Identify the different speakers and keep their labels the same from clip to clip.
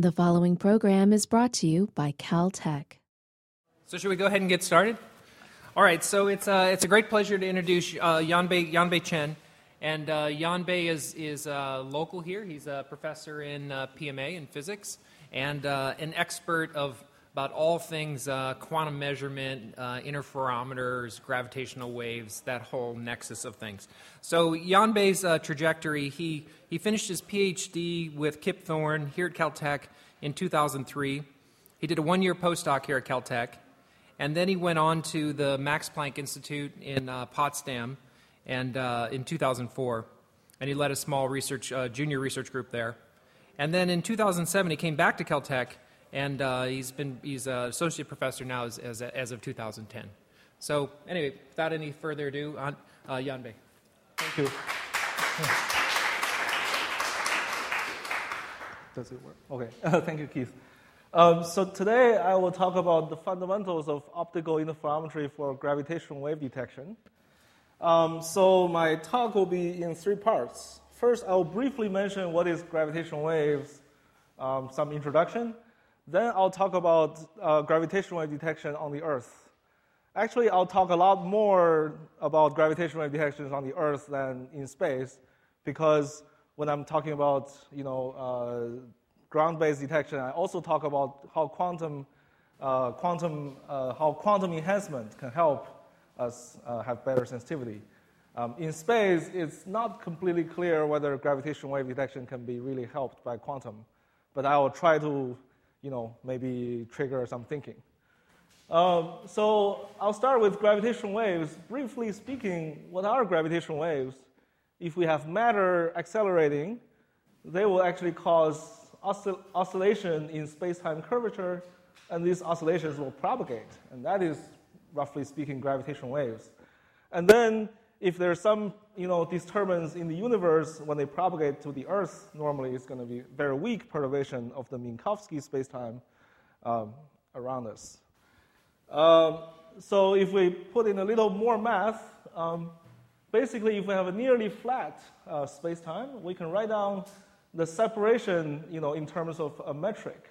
Speaker 1: The following program is brought to you by Caltech.
Speaker 2: So should we go ahead and get started? All right. So it's uh, it's a great pleasure to introduce uh, Yanbei Yanbei Chen, and uh, Yanbei is is uh, local here. He's a professor in uh, PMA in physics and uh, an expert of about all things uh, quantum measurement, uh, interferometers, gravitational waves, that whole nexus of things. So Yanbei's uh, trajectory, he, he finished his PhD with Kip Thorne here at Caltech in 2003. He did a one-year postdoc here at Caltech, and then he went on to the Max Planck Institute in uh, Potsdam and, uh, in 2004, and he led a small research, uh, junior research group there. And then in 2007, he came back to Caltech and uh, he's been he's an associate professor now as, as, as, of 2010. So anyway, without any further ado, on uh, Yanbei.
Speaker 3: Thank you. Does it work? Okay. Thank you, Keith. Um, so today I will talk about the fundamentals of optical interferometry for gravitational wave detection. Um, so my talk will be in three parts. First, I will briefly mention what is gravitational waves, um, some introduction. Then I'll talk about uh, gravitational wave detection on the Earth. Actually, I'll talk a lot more about gravitational wave detections on the Earth than in space, because when I'm talking about you know uh, ground-based detection, I also talk about how quantum uh, quantum uh, how quantum enhancement can help us uh, have better sensitivity. Um, in space, it's not completely clear whether gravitational wave detection can be really helped by quantum, but I will try to you know, maybe trigger some thinking. Um, so I'll start with gravitational waves. Briefly speaking, what are gravitational waves? If we have matter accelerating, they will actually cause oscill- oscillation in space-time curvature, and these oscillations will propagate, and that is, roughly speaking, gravitational waves. And then if there's some you know, disturbance in the universe when they propagate to the Earth, normally it's going to be very weak perturbation of the Minkowski spacetime um, around us. Um, so if we put in a little more math, um, basically if we have a nearly flat uh, spacetime, we can write down the separation you know, in terms of a metric.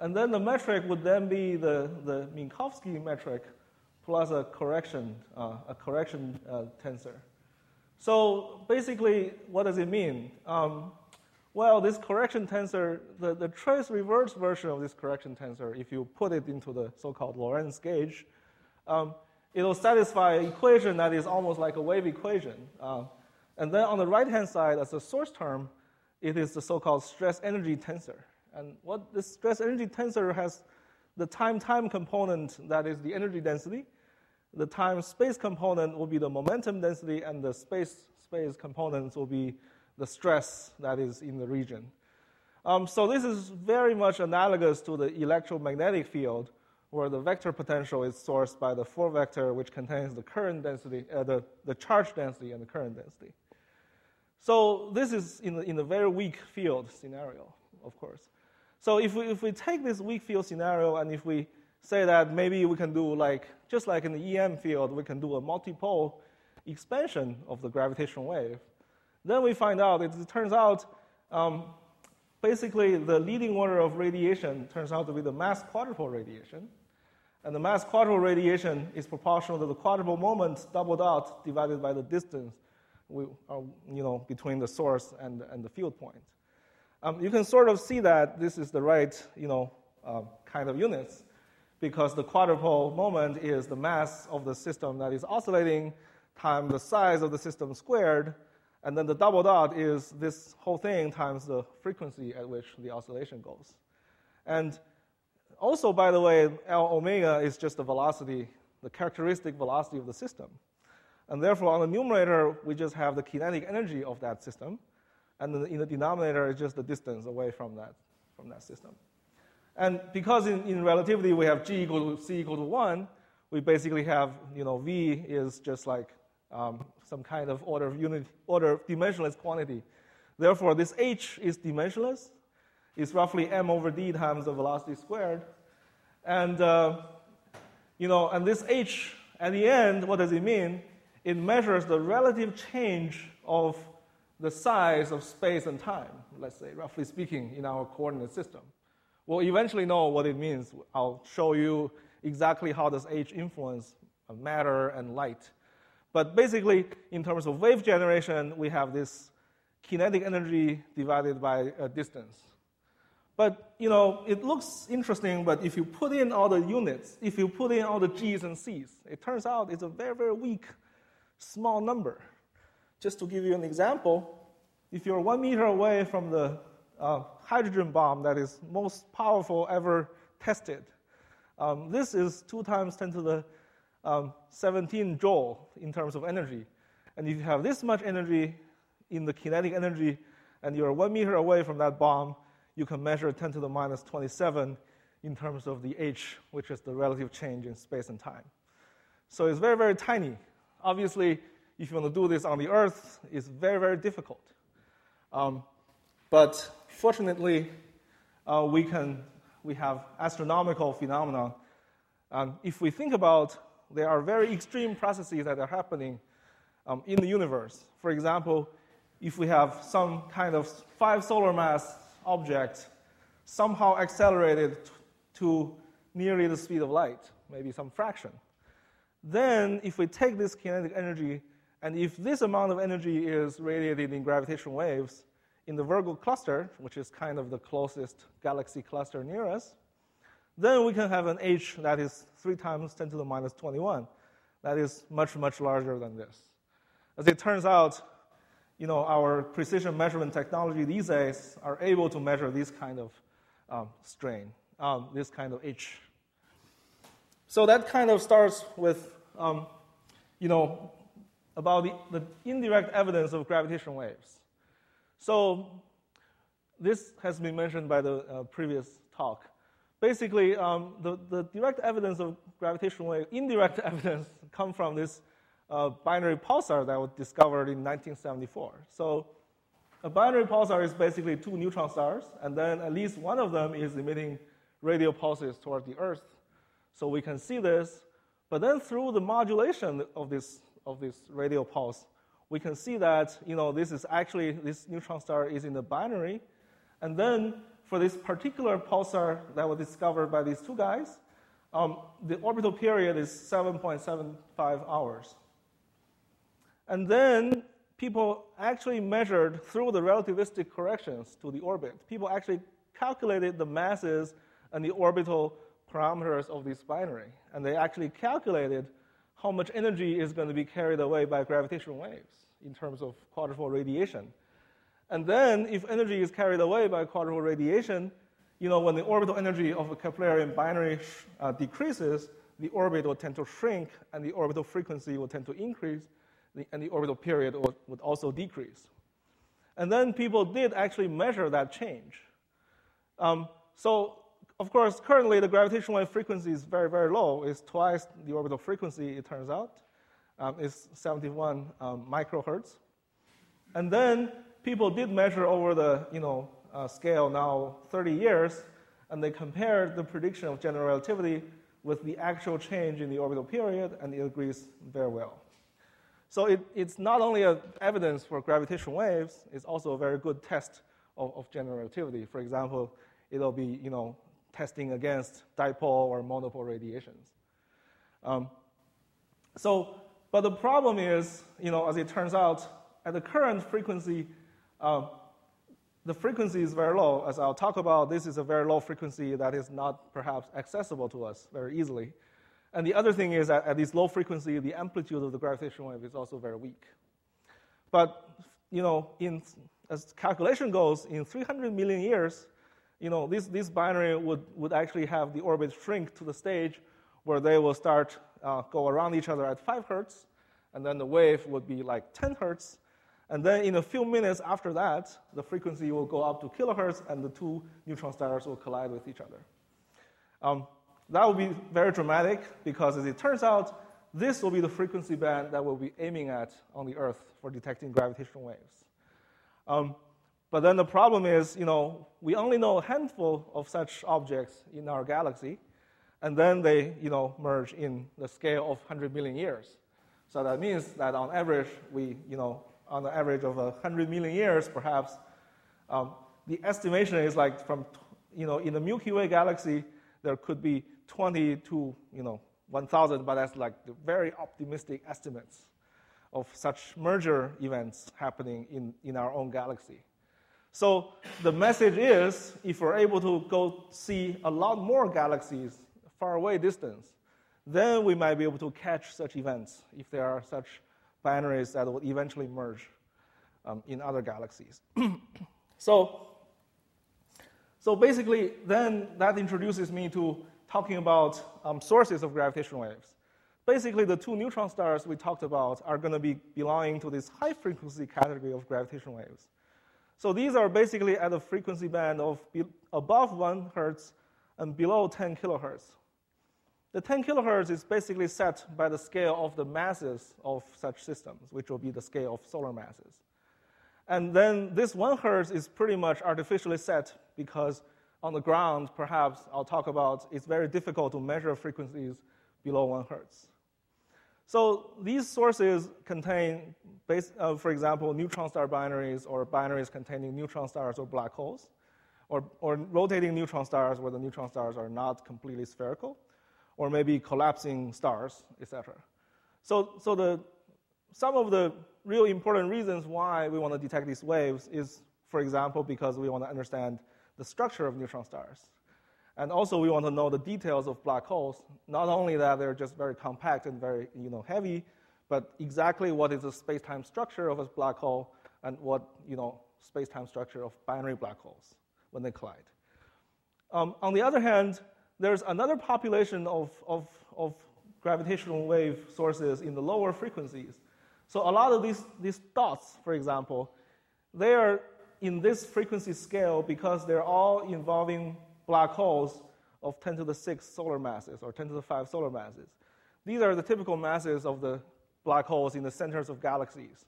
Speaker 3: And then the metric would then be the, the Minkowski metric plus a correction, uh, a correction uh, tensor. So basically, what does it mean? Um, well, this correction tensor, the, the trace reverse version of this correction tensor, if you put it into the so-called Lorentz gauge, um, it'll satisfy an equation that is almost like a wave equation. Uh, and then on the right-hand side, as a source term, it is the so-called stress energy tensor. And what this stress energy tensor has the time-time component that is the energy density, the time-space component will be the momentum density, and the space-space components will be the stress that is in the region. Um, so this is very much analogous to the electromagnetic field, where the vector potential is sourced by the four vector, which contains the current density, uh, the, the charge density and the current density. So this is in, the, in a very weak field scenario, of course. So if we, if we take this weak field scenario and if we say that maybe we can do like, just like in the EM field, we can do a multipole expansion of the gravitational wave. Then we find out, it, turns out, um, basically the leading order of radiation turns out to be the mass quadrupole radiation. And the mass quadrupole radiation is proportional to the quadrupole moment double dot divided by the distance we, uh, you know, between the source and, and the field point. Um, you can sort of see that this is the right you know, uh, kind of units because the quadrupole moment is the mass of the system that is oscillating times the size of the system squared, and then the double dot is this whole thing times the frequency at which the oscillation goes. And also, by the way, L omega is just the velocity, the characteristic velocity of the system. And therefore, on the numerator, we just have the kinetic energy of that system. And in the denominator, it's just the distance away from that, from that system. And because in, in relativity we have g equal to c equal to 1, we basically have, you know, v is just like um, some kind of order of unit, order dimensionless quantity. Therefore, this h is dimensionless. It's roughly m over d times the velocity squared. And, uh, you know, and this h, at the end, what does it mean? It measures the relative change of the size of space and time, let's say, roughly speaking, in our coordinate system. We'll eventually know what it means. I'll show you exactly how does H influence matter and light. But basically, in terms of wave generation, we have this kinetic energy divided by a distance. But you know, it looks interesting, but if you put in all the units, if you put in all the G's and C's, it turns out it's a very, very weak, small number. Just to give you an example, if you're one meter away from the uh, hydrogen bomb that is most powerful ever tested, um, this is 2 times 10 to the um, 17 joule in terms of energy. And if you have this much energy in the kinetic energy and you're one meter away from that bomb, you can measure 10 to the minus 27 in terms of the h, which is the relative change in space and time. So it's very, very tiny. Obviously, if you want to do this on the Earth, it's very, very difficult. Um, but fortunately, uh, we can we have astronomical phenomena. Um, if we think about, there are very extreme processes that are happening um, in the universe. For example, if we have some kind of five solar mass object somehow accelerated to nearly the speed of light, maybe some fraction. Then, if we take this kinetic energy, and if this amount of energy is radiated in gravitational waves in the Virgo cluster, which is kind of the closest galaxy cluster near us, then we can have an H that is 3 times 10 to the minus 21. That is much, much larger than this. As it turns out, you know, our precision measurement technology these days are able to measure this kind of um, strain, um, this kind of H. So that kind of starts with, um, you know, about the, the, indirect evidence of gravitational waves. So this has been mentioned by the uh, previous talk. Basically, um, the, the direct evidence of gravitational wave, indirect evidence, come from this uh, binary pulsar that was discovered in 1974. So a binary pulsar is basically two neutron stars, and then at least one of them is emitting radio pulses toward the Earth. So we can see this, but then through the modulation of this, of this radio pulse, we can see that you know, this is actually, this neutron star is in the binary, and then for this particular pulsar that was discovered by these two guys, um, the orbital period is 7.75 hours. And then people actually measured through the relativistic corrections to the orbit. People actually calculated the masses and the orbital parameters of this binary. And they actually calculated how much energy is going to be carried away by gravitational waves in terms of quadrupole radiation. And then, if energy is carried away by quadrupole radiation, you know, when the orbital energy of a Keplerian binary uh, decreases, the orbit will tend to shrink and the orbital frequency will tend to increase and the orbital period would also decrease. And then people did actually measure that change. Um, so, of course, currently the gravitational wave frequency is very, very low. It's twice the orbital frequency, it turns out. Um, it's 71 um, microhertz. And then people did measure over the you know, uh, scale now 30 years, and they compared the prediction of general relativity with the actual change in the orbital period, and it agrees very well. So it, it's not only evidence for gravitational waves, it's also a very good test of, of general relativity. For example, it'll be you know, testing against dipole or monopole radiations. Um, so, but the problem is, you know, as it turns out, at the current frequency, um, the frequency is very low. As I'll talk about, this is a very low frequency that is not perhaps accessible to us very easily. And the other thing is that at this low frequency, the amplitude of the gravitational wave is also very weak. But, you know, in, as calculation goes, in 300 million years, you know, this, this binary would, would actually have the orbit shrink to the stage where they will start uh, go around each other at 5 hertz, and then the wave would be like 10 hertz. And then in a few minutes after that, the frequency will go up to kilohertz, and the two neutron stars will collide with each other. Um, that will be very dramatic because, as it turns out, this will be the frequency band that we'll be aiming at on the Earth for detecting gravitational waves. Um, but then the problem is, you know, we only know a handful of such objects in our galaxy, and then they, you know, merge in the scale of 100 million years. So that means that on average, we, you know, on the average of 100 million years, perhaps, um, the estimation is like from you know, in the Milky Way galaxy, there could be 20 to, you know, 1,000, but that's like the very optimistic estimates of such merger events happening in, in our own galaxy. So the message is if we're able to go see a lot more galaxies far away distance, then we might be able to catch such events if there are such binaries that will eventually merge um, in other galaxies. so, so basically, then that introduces me to talking about um, sources of gravitational waves. Basically, the two neutron stars we talked about are going to be belonging to this high frequency category of gravitational waves. So these are basically at a frequency band of above 1 hertz and below 10 kilohertz. The 10 kilohertz is basically set by the scale of the masses of such systems, which will be the scale of solar masses. And then this 1 hertz is pretty much artificially set because on the ground, perhaps I'll talk about, it's very difficult to measure frequencies below 1 hertz. So these sources contain, base, uh, for example, neutron star binaries or binaries containing neutron stars or black holes, or, or rotating neutron stars where the neutron stars are not completely spherical or maybe collapsing stars, etc. So, so the, some of the real important reasons why we want to detect these waves is, for example, because we want to understand the structure of neutron stars. And also we want to know the details of black holes, not only that they're just very compact and very you know, heavy, but exactly what is the space-time structure of a black hole and what you know, space-time structure of binary black holes when they collide. Um, on the other hand, there's another population of, of, of gravitational wave sources in the lower frequencies. So a lot of these, these dots, for example, they are in this frequency scale because they're all involving black holes of 10 to the 6 solar masses or 10 to the 5 solar masses. These are the typical masses of the black holes in the centers of galaxies.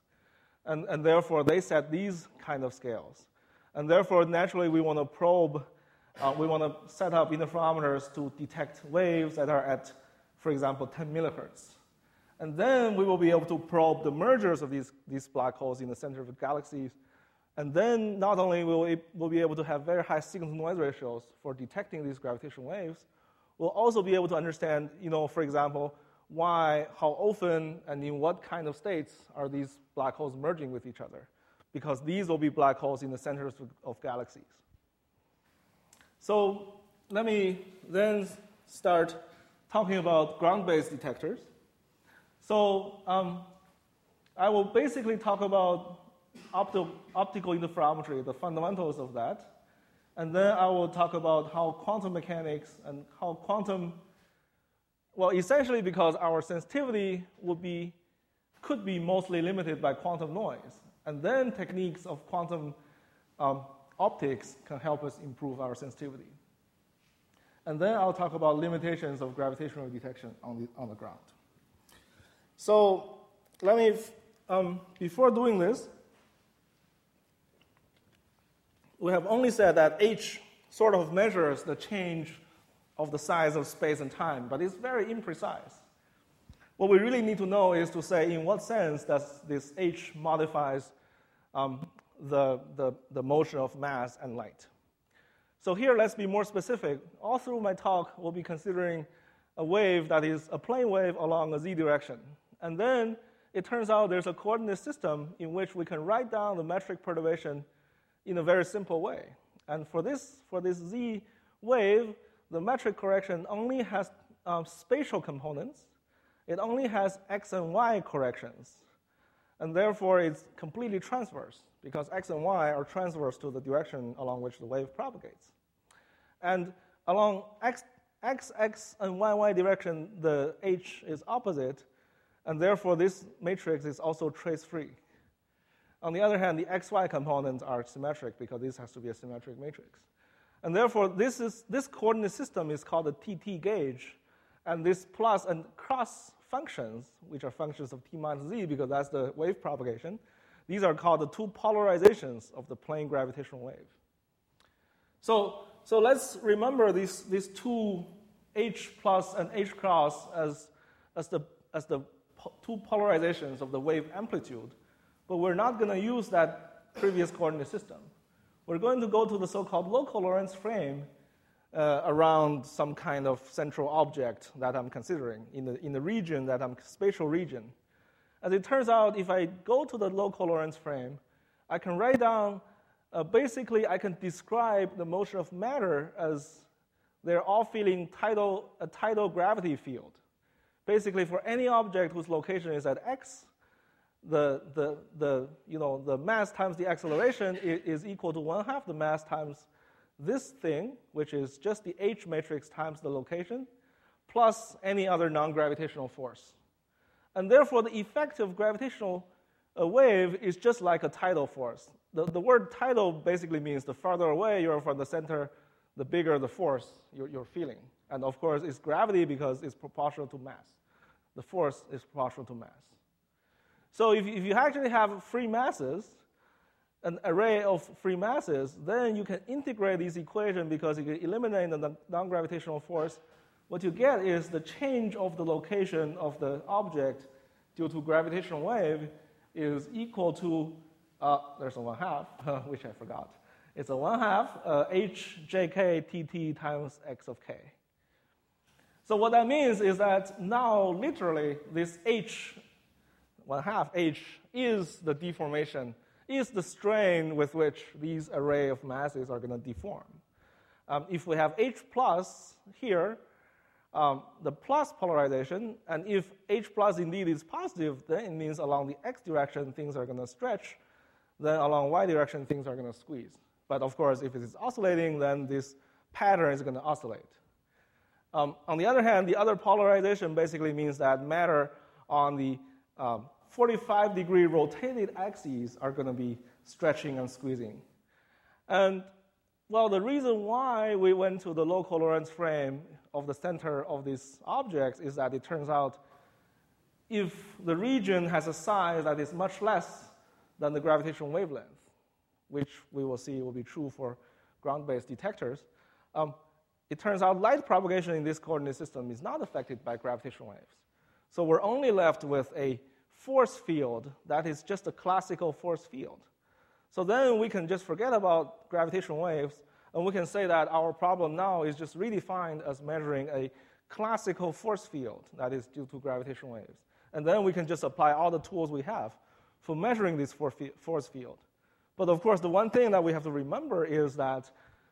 Speaker 3: And, and therefore, they set these kind of scales. And therefore, naturally, we want to probe uh, we want to set up interferometers to detect waves that are at, for example, 10 millihertz. And then we will be able to probe the mergers of these, these black holes in the center of the galaxies. And then not only will we will be able to have very high signal to noise ratios for detecting these gravitational waves, we'll also be able to understand, you know, for example, why, how often, and in what kind of states are these black holes merging with each other. Because these will be black holes in the centers of, of galaxies. So let me then start talking about ground-based detectors. So um, I will basically talk about optical interferometry, the fundamentals of that, and then I will talk about how quantum mechanics and how quantum, well, essentially because our sensitivity would be, could be mostly limited by quantum noise, and then techniques of quantum um, optics can help us improve our sensitivity. And then I'll talk about limitations of gravitational detection on the, on the ground. So let me, um, before doing this, we have only said that h sort of measures the change of the size of space and time, but it's very imprecise. What we really need to know is to say in what sense does this h modifies um, the, the, the motion of mass and light. So here, let's be more specific. All through my talk, we'll be considering a wave that is a plane wave along a z direction. And then it turns out there's a coordinate system in which we can write down the metric perturbation in a very simple way. And for this, for this z wave, the metric correction only has um, spatial components. It only has x and y corrections. And therefore, it's completely transverse because x and y are transverse to the direction along which the wave propagates. And along x, x, x, and y, y direction, the h is opposite, and therefore this matrix is also trace-free. On the other hand, the xy components are symmetric because this has to be a symmetric matrix. And therefore, this, is, this coordinate system is called the TT gauge, and this plus and cross functions, which are functions of t minus z because that's the wave propagation, these are called the two polarizations of the plane gravitational wave. So, so let's remember these, these two H plus and H cross as, as the, as the two polarizations of the wave amplitude. But we're not going to use that previous coordinate system. We're going to go to the so called local Lorentz frame uh, around some kind of central object that I'm considering in the, in the region that I'm spatial region. As it turns out, if I go to the local Lorentz frame, I can write down uh, basically I can describe the motion of matter as they're all feeling tidal, a tidal gravity field. Basically, for any object whose location is at x, the, the, the, you know, the mass times the acceleration is, equal to one half the mass times this thing, which is just the H matrix times the location, plus any other non gravitational force. And therefore, the effect of gravitational uh, wave is just like a tidal force. The, the word tidal basically means the farther away you are from the center, the bigger the force you're, you're feeling. And of course, it's gravity because it's proportional to mass. The force is proportional to mass. So if, if you actually have free masses, an array of free masses, then you can integrate these equations because you eliminate the non-gravitational force. What you get is the change of the location of the object due to gravitational wave is equal to, uh, there's a one half, which I forgot. It's a one half uh, hjk tt times x of k. So what that means is that now literally this h, one half h, is the deformation is the strain with which these array of masses are going to deform. Um, if we have H plus here, um, the plus polarization, and if H plus indeed is positive, then it means along the x direction things are going to stretch, then along y direction things are going to squeeze. But of course, if it is oscillating, then this pattern is going to oscillate. Um, on the other hand, the other polarization basically means that matter on the um, 45 degree rotated axes are going to be stretching and squeezing. And well, the reason why we went to the local Lorentz frame of the center of these objects is that it turns out if the region has a size that is much less than the gravitational wavelength, which we will see will be true for ground based detectors, um, it turns out light propagation in this coordinate system is not affected by gravitational waves. So we're only left with a force field that is just a classical force field. So then we can just forget about gravitational waves and we can say that our problem now is just redefined as measuring a classical force field that is due to gravitational waves. And then we can just apply all the tools we have for measuring this force field. But of course, the one thing that we have to remember is that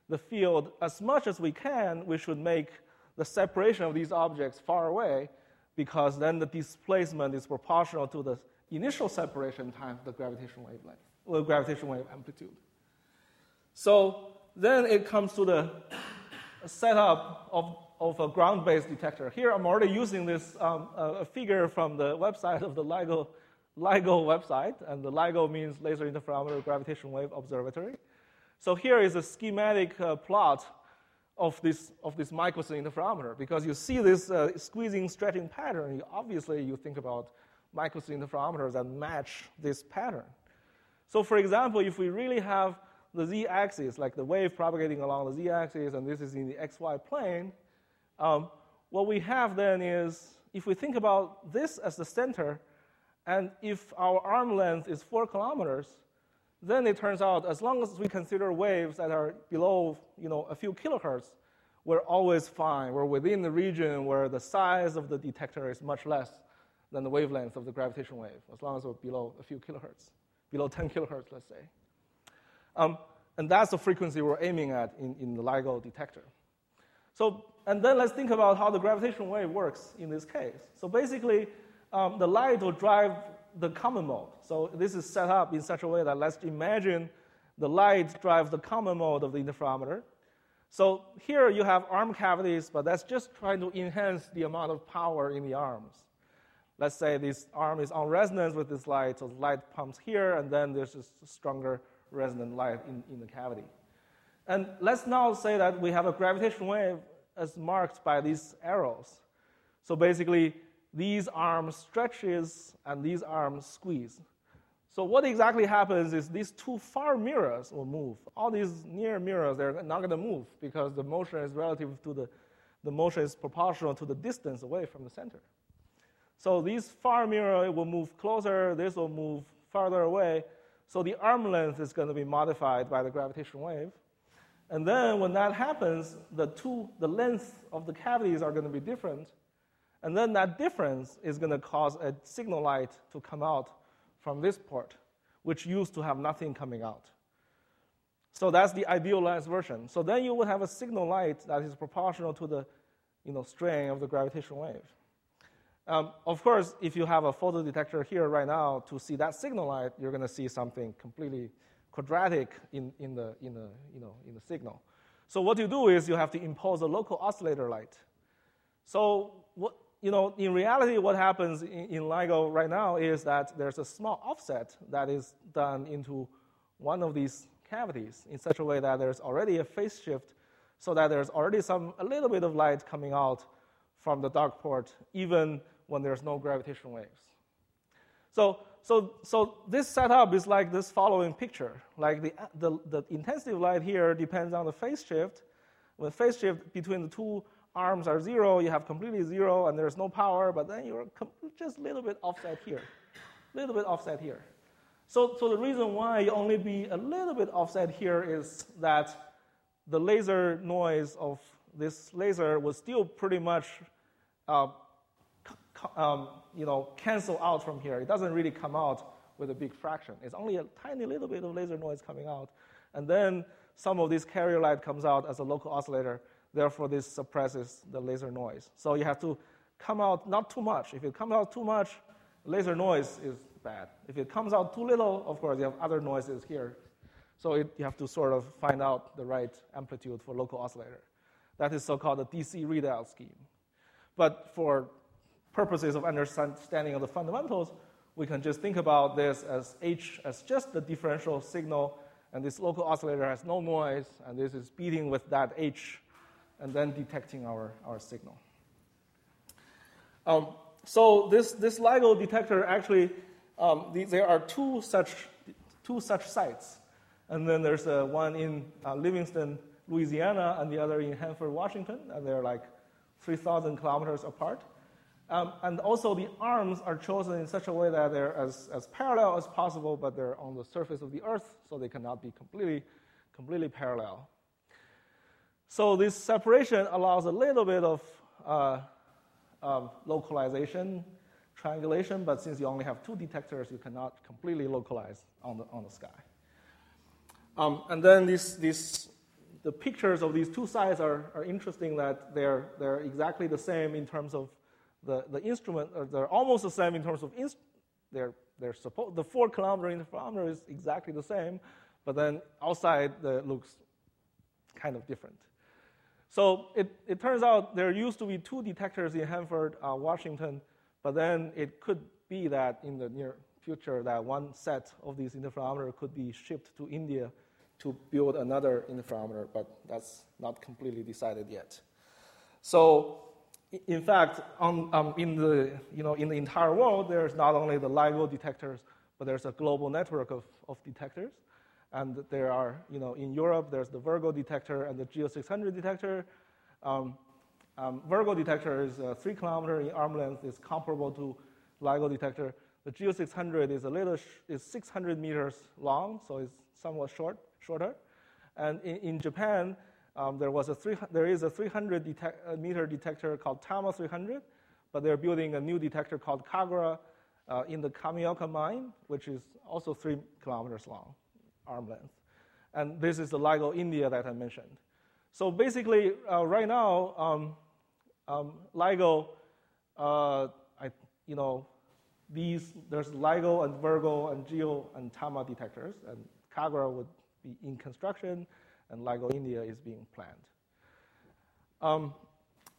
Speaker 3: the field, as much as we can, we should make the separation of these objects far away because then the displacement is proportional to the initial separation times the gravitational wavelength, or gravitational wave amplitude. So then it comes to the setup of, of a ground-based detector. Here I'm already using this um, figure from the website of the LIGO, LIGO website, and the LIGO means Laser Interferometer Gravitational Wave Observatory. So here is a schematic uh, plot of this, of this Michelson interferometer because you see this uh, squeezing, stretching pattern. You, obviously, you think about Michelson interferometers that match this pattern. So, for example, if we really have the z axis, like the wave propagating along the z axis, and this is in the xy plane, um, what we have then is if we think about this as the center, and if our arm length is four kilometers, then it turns out as long as we consider waves that are below you know, a few kilohertz, we're always fine. We're within the region where the size of the detector is much less than the wavelength of the gravitational wave, as long as we're below a few kilohertz, below 10 kilohertz, let's say. Um, and that's the frequency we're aiming at in, in the LIGO detector. So, and then let's think about how the gravitational wave works in this case. So basically, um, the light will drive the common mode. So this is set up in such a way that let's imagine the light drives the common mode of the interferometer. So here you have arm cavities, but that's just trying to enhance the amount of power in the arms. Let's say this arm is on resonance with this light, so light pumps here, and then there's a stronger resonant light in, in the cavity. And let's now say that we have a gravitational wave as marked by these arrows. So basically, these arms stretches and these arms squeeze. So what exactly happens is these two far mirrors will move. All these near mirrors, they're not going to move because the motion is relative to the, the motion is proportional to the distance away from the center. So these far mirror will move closer, this will move farther away. So the arm length is going to be modified by the gravitational wave. And then when that happens, the two, the length of the cavities are going to be different. And then that difference is going to cause a signal light to come out from this port, which used to have nothing coming out. So that's the idealized version. So then you would have a signal light that is proportional to the you know, strain of the gravitational wave. Um, of course, if you have a photodetector here right now to see that signal light, you're going to see something completely quadratic in, in, the, in, the, you know, in the signal. So what you do is you have to impose a local oscillator light. So what, you know, in reality, what happens in, in LIGO right now is that there's a small offset that is done into one of these cavities in such a way that there's already a phase shift so that there's already some, a little bit of light coming out from the dark port, even when there's no gravitational waves. So, so, so this setup is like this following picture. Like the, the, the intensity of light here depends on the phase shift. When phase shift between the two arms are zero, you have completely zero and there's no power, but then you're just a little bit offset here, a little bit offset here. So, so the reason why you only be a little bit offset here is that the laser noise of this laser will still pretty much uh, um, you know, cancel out from here. It doesn't really come out with a big fraction. It's only a tiny little bit of laser noise coming out. And then some of this carrier light comes out as a local oscillator. Therefore, this suppresses the laser noise. So you have to come out not too much. If it comes out too much, laser noise is bad. If it comes out too little, of course, you have other noises here. So it, you have to sort of find out the right amplitude for local oscillator. That is so-called the DC readout scheme. But for purposes of understanding of the fundamentals, we can just think about this as H as just the differential signal, and this local oscillator has no noise, and this is beating with that H, and then detecting our, our signal. Um, so this, this LIGO detector actually, um, the, there are two such, two such sites. And then there's uh, one in uh, Livingston, Louisiana, and the other in Hanford, Washington, and they're like 3,000 kilometers apart. Um, and also, the arms are chosen in such a way that they're as, as parallel as possible, but they're on the surface of the Earth, so they cannot be completely, completely parallel. So, this separation allows a little bit of uh, um, localization, triangulation, but since you only have two detectors, you cannot completely localize on the, on the sky. Um, and then this, this, the pictures of these two sides are, are interesting that they're, they're exactly the same in terms of the, the instrument, uh, they're almost the same in terms of, inst- they're, they're suppo- the four kilometer interferometer is exactly the same, but then outside the, looks kind of different. So it, it turns out there used to be two detectors in Hanford, uh, Washington, but then it could be that in the near future that one set of these interferometer could be shipped to India to build another interferometer, but that's not completely decided yet. So in fact, on, um, in, the, you know, in the entire world, there's not only the LIGO detectors, but there's a global network of, of detectors. And there are, you know, in Europe, there's the Virgo detector and the GEO 600 detector. Um, um, Virgo detector is uh, three kilometer in arm length, is comparable to LIGO detector. The GEO 600 is a little, sh- is 600 meters long, so it's somewhat short, shorter. And in, in Japan, um, there, was a three, there is a 300 detec- uh, meter detector called Tama 300, but they're building a new detector called KAGRA uh, in the Kamioka mine, which is also three kilometers long, arm length. And this is the LIGO India that I mentioned. So basically, uh, right now, um, um, LIGO, uh, I, you know, these, there's LIGO and Virgo and GEO and Tama detectors, and KAGRA would be in construction and LIGO India is being planned. Um,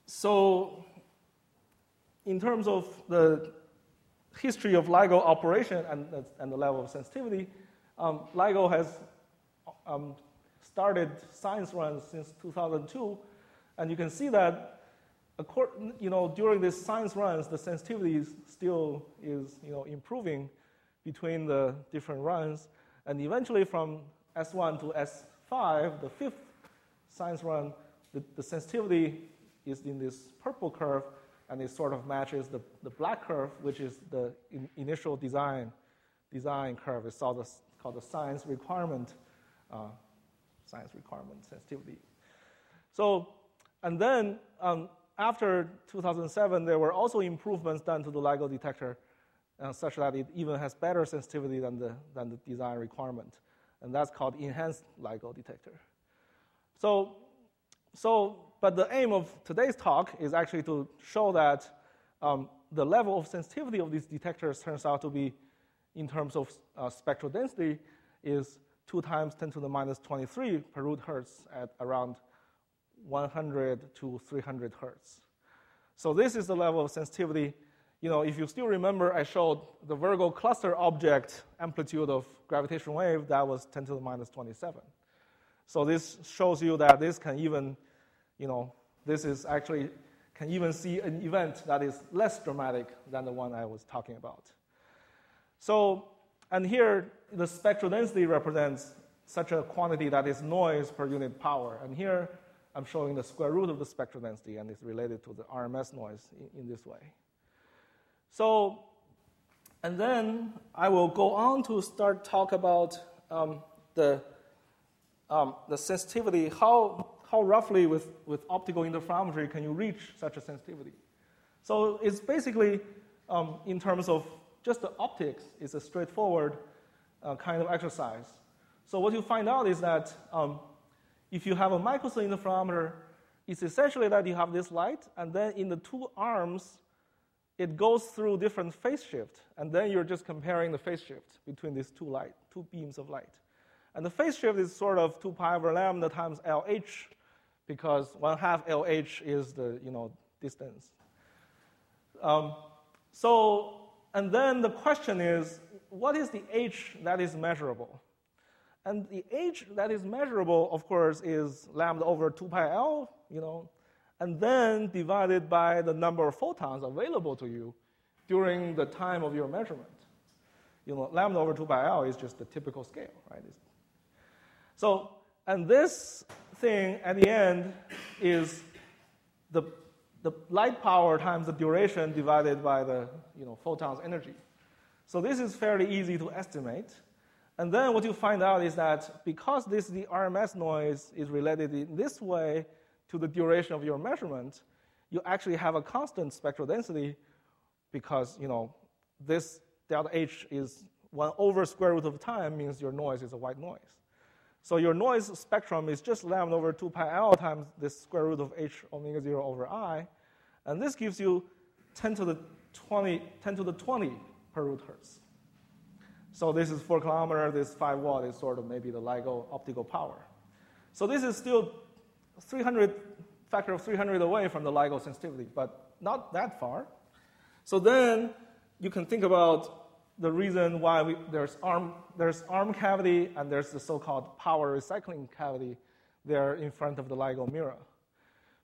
Speaker 3: so, in terms of the history of LIGO operation and, and the level of sensitivity, um, LIGO has um, started science runs since 2002, and you can see that you know, during these science runs, the sensitivity still is you know, improving between the different runs, and eventually from S1 to S five, the fifth science run, the, the sensitivity is in this purple curve, and it sort of matches the, the black curve, which is the in, initial design design curve. It's called the, called the science requirement uh, science requirement sensitivity. So, and then um, after 2007, there were also improvements done to the LIGO detector uh, such that it even has better sensitivity than the, than the design requirement. And that's called enhanced LIGO detector. So, so, but the aim of today's talk is actually to show that um, the level of sensitivity of these detectors turns out to be, in terms of uh, spectral density, is 2 times 10 to the minus 23 per root hertz at around 100 to 300 hertz. So this is the level of sensitivity. You know, if you still remember, I showed the Virgo cluster object amplitude of gravitational wave that was 10 to the minus 27. So this shows you that this can even, you know, this is actually can even see an event that is less dramatic than the one I was talking about. So, and here the spectral density represents such a quantity that is noise per unit power. And here I'm showing the square root of the spectral density, and it's related to the RMS noise in, in this way. So, and then I will go on to start talk about um, the, um, the sensitivity, how, how roughly with, with optical interferometry can you reach such a sensitivity. So it's basically, um, in terms of just the optics, is a straightforward uh, kind of exercise. So what you find out is that um, if you have a Michelson interferometer, it's essentially that you have this light, and then in the two arms, it goes through different phase shift, and then you're just comparing the phase shift between these two light, two beams of light. And the phase shift is sort of 2 pi over lambda times LH, because 1 half LH is the you know, distance. Um, so, and then the question is, what is the H that is measurable? And the H that is measurable, of course, is lambda over 2 pi L, you know, and then divided by the number of photons available to you during the time of your measurement. You know, lambda over 2 pi L is just the typical scale, right? So, and this thing at the end is the, the light power times the duration divided by the you know, photon's energy. So this is fairly easy to estimate. And then what you find out is that because this the RMS noise is related in this way to the duration of your measurement, you actually have a constant spectral density because you know this delta H is one over square root of time means your noise is a white noise. So your noise spectrum is just lambda over 2 pi L times this square root of H omega 0 over I. And this gives you 10 to the 20, 10 to the 20 per root hertz. So this is 4 kilometer, this 5 watt is sort of maybe the LIGO optical power. So this is still 300, factor of 300 away from the LIGO sensitivity, but not that far. So then you can think about the reason why we, there's, arm, there's arm cavity and there's the so-called power recycling cavity there in front of the LIGO mirror.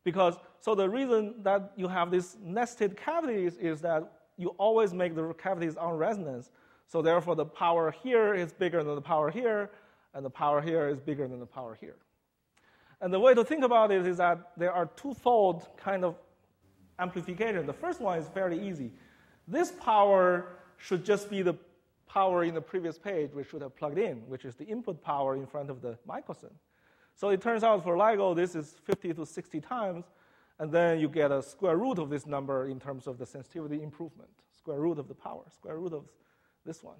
Speaker 3: Because, so the reason that you have these nested cavities is that you always make the cavities on resonance so therefore, the power here is bigger than the power here, and the power here is bigger than the power here. And the way to think about it is that there are twofold kind of amplification. The first one is fairly easy. This power should just be the power in the previous page we should have plugged in, which is the input power in front of the Michelson. So it turns out for LIGO, this is 50 to 60 times, and then you get a square root of this number in terms of the sensitivity improvement, square root of the power, square root of this one.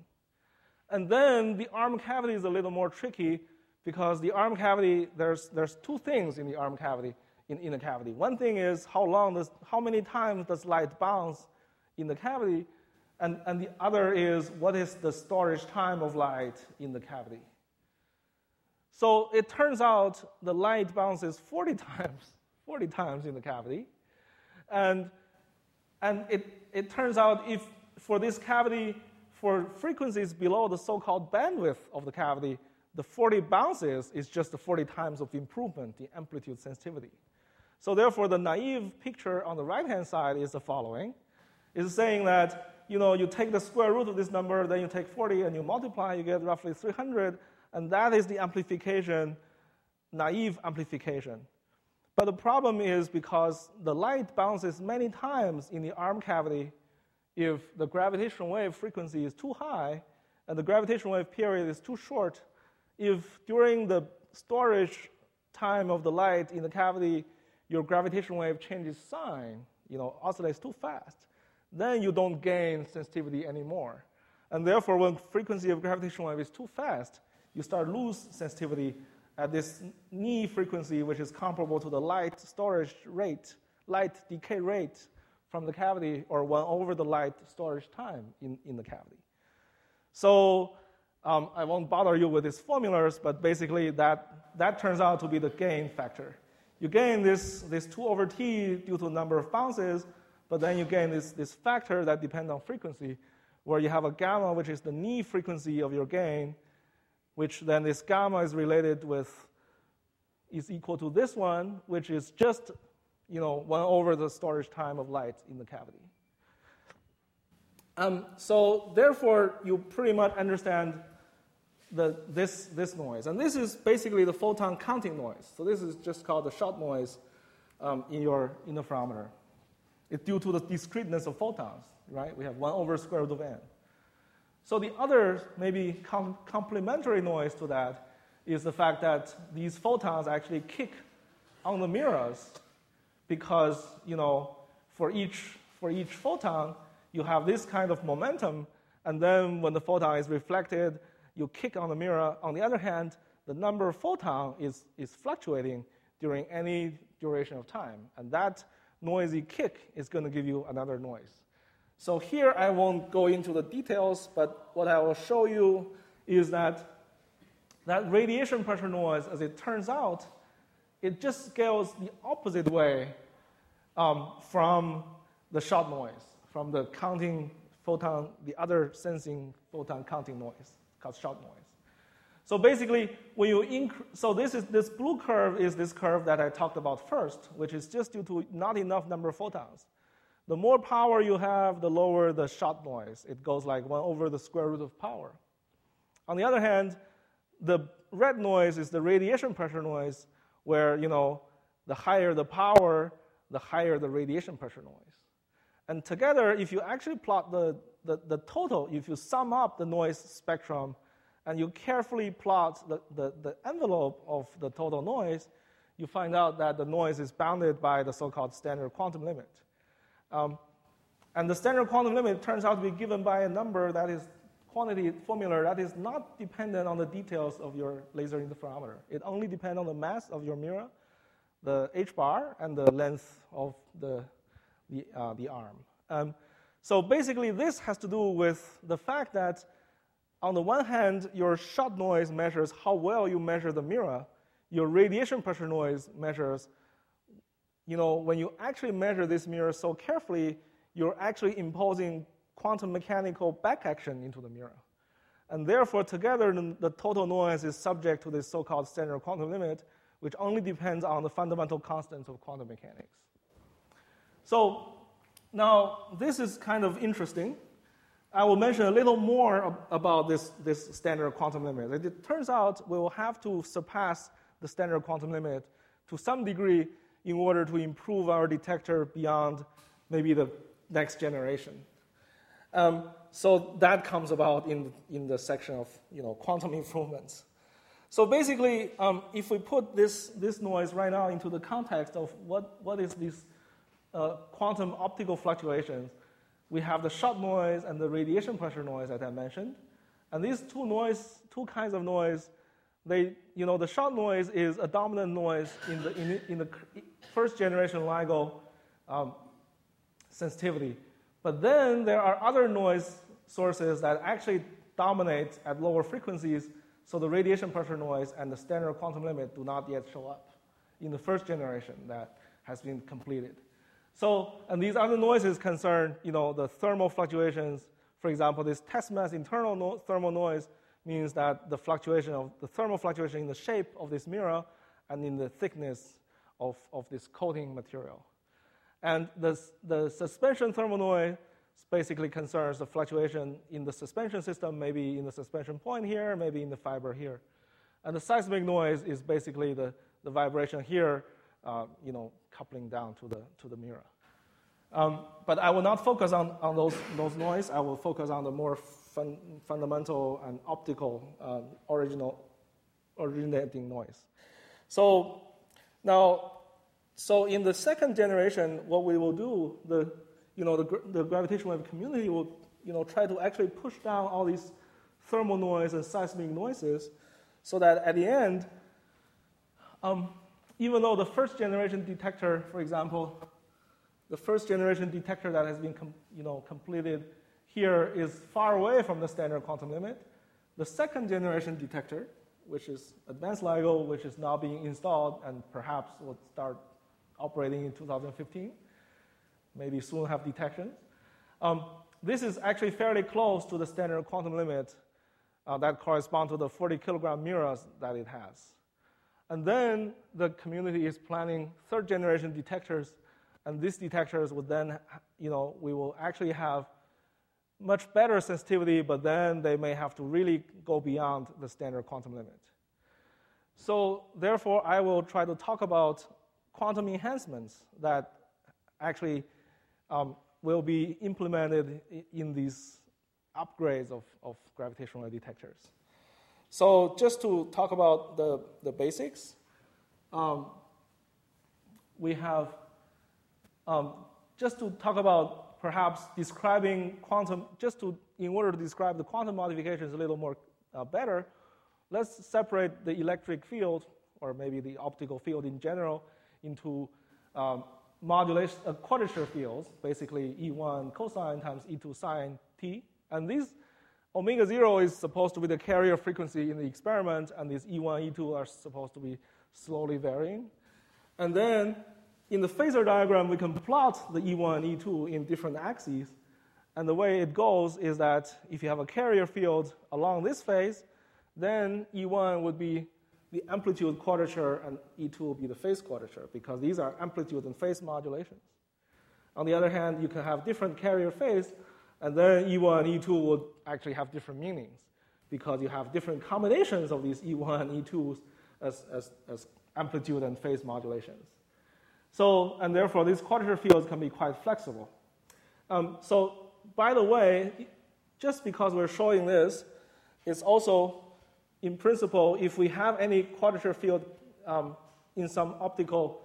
Speaker 3: And then the arm cavity is a little more tricky because the arm cavity, there's, there's two things in the arm cavity, in, in the cavity. One thing is how long does, how many times does light bounce in the cavity? And, and the other is what is the storage time of light in the cavity? So it turns out the light bounces 40 times, 40 times in the cavity. And, and it, it turns out if for this cavity, for frequencies below the so-called bandwidth of the cavity, the 40 bounces is just the 40 times of improvement in amplitude sensitivity. So therefore, the naive picture on the right-hand side is the following. It's saying that, you know, you take the square root of this number, then you take 40 and you multiply, you get roughly 300, and that is the amplification, naive amplification. But the problem is because the light bounces many times in the arm cavity if the gravitational wave frequency is too high and the gravitational wave period is too short, if during the storage time of the light in the cavity, your gravitational wave changes sign, you know, oscillates too fast, then you don't gain sensitivity anymore. And therefore, when frequency of gravitational wave is too fast, you start lose sensitivity at this knee frequency, which is comparable to the light storage rate, light decay rate from the cavity, or 1 over the light storage time in, in the cavity. So um, I won't bother you with these formulas, but basically that, that turns out to be the gain factor. You gain this, this 2 over t due to the number of bounces, but then you gain this, this factor that depends on frequency, where you have a gamma, which is the knee frequency of your gain, which then this gamma is related with, is equal to this one, which is just, you know, 1 over the storage time of light in the cavity. Um, so therefore, you pretty much understand the, this, this noise. And this is basically the photon counting noise. So this is just called the shot noise um, in your interferometer. It's due to the discreteness of photons, right? We have 1 over square root of n. So the other maybe com- complementary noise to that is the fact that these photons actually kick on the mirrors because, you know, for each, for each photon, you have this kind of momentum, and then when the photon is reflected, you kick on the mirror. On the other hand, the number of photon is, is fluctuating during any duration of time, and that noisy kick is going to give you another noise. So here I won't go into the details, but what I will show you is that that radiation pressure noise, as it turns out, it just scales the opposite way um, from the shot noise from the counting photon, the other sensing photon counting noise called shot noise. So basically, when you inc- so this is this blue curve is this curve that I talked about first, which is just due to not enough number of photons. The more power you have, the lower the shot noise. It goes like one over the square root of power. On the other hand, the red noise is the radiation pressure noise, where you know the higher the power, the higher the radiation pressure noise. And together, if you actually plot the, the, the, total, if you sum up the noise spectrum and you carefully plot the, the, the envelope of the total noise, you find out that the noise is bounded by the so called standard quantum limit. Um, and the standard quantum limit turns out to be given by a number that is quantity formula that is not dependent on the details of your laser interferometer. It only depends on the mass of your mirror, the h bar, and the length of the the, uh, the arm. Um, so basically, this has to do with the fact that, on the one hand, your shot noise measures how well you measure the mirror. Your radiation pressure noise measures, you know, when you actually measure this mirror so carefully, you're actually imposing quantum mechanical back action into the mirror. And therefore, together, the total noise is subject to this so called standard quantum limit, which only depends on the fundamental constants of quantum mechanics. So now this is kind of interesting. I will mention a little more about this, this standard quantum limit. It turns out we will have to surpass the standard quantum limit to some degree in order to improve our detector beyond maybe the next generation. Um, so that comes about in, in the section of you know, quantum improvements. So basically, um, if we put this, this noise right now into the context of what, what is this uh, quantum optical fluctuations, we have the shot noise and the radiation pressure noise, that I mentioned. And these two noise, two kinds of noise, they, you know, the shot noise is a dominant noise in the, in, in the first generation LIGO um, sensitivity. But then there are other noise sources that actually dominate at lower frequencies, so the radiation pressure noise and the standard quantum limit do not yet show up in the first generation that has been completed. So, and these other noises concern, you know, the thermal fluctuations. For example, this test mass internal no- thermal noise means that the fluctuation of the thermal fluctuation in the shape of this mirror and in the thickness of, of this coating material. And the, the suspension thermal noise basically concerns the fluctuation in the suspension system, maybe in the suspension point here, maybe in the fiber here. And the seismic noise is basically the, the vibration here, uh, you know, coupling down to the, to the mirror. Um, but I will not focus on, on those, those noise. I will focus on the more fun, fundamental and optical um, original originating noise. So now, so in the second generation, what we will do, the you know the, the gravitational wave community will you know try to actually push down all these thermal noise and seismic noises, so that at the end, um, even though the first generation detector, for example, the first generation detector that has been com- you know, completed here is far away from the standard quantum limit. The second generation detector, which is advanced LIGO, which is now being installed and perhaps will start operating in 2015, maybe soon have detection. Um, this is actually fairly close to the standard quantum limit uh, that correspond to the 40 kilogram mirrors that it has. And then the community is planning third generation detectors and these detectors would then, you know, we will actually have much better sensitivity, but then they may have to really go beyond the standard quantum limit. So therefore, I will try to talk about quantum enhancements that actually um, will be implemented in these upgrades of, of gravitational detectors. So just to talk about the, the basics, um, we have um, just to talk about perhaps describing quantum, just to, in order to describe the quantum modifications a little more uh, better, let's separate the electric field, or maybe the optical field in general, into um, modulation, uh, quadrature fields, basically E1 cosine times E2 sine t. And this omega 0 is supposed to be the carrier frequency in the experiment, and these E1, E2 are supposed to be slowly varying. And then in the phasor diagram, we can plot the E1 and E2 in different axes. And the way it goes is that if you have a carrier field along this phase, then E1 would be the amplitude quadrature and E2 will be the phase quadrature because these are amplitude and phase modulations. On the other hand, you can have different carrier phase, and then E1 and E2 would actually have different meanings because you have different combinations of these E1 and E2s as, as, as amplitude and phase modulations. So, and therefore, these quadrature fields can be quite flexible. Um, so, by the way, just because we're showing this, it's also, in principle, if we have any quadrature field um, in some optical,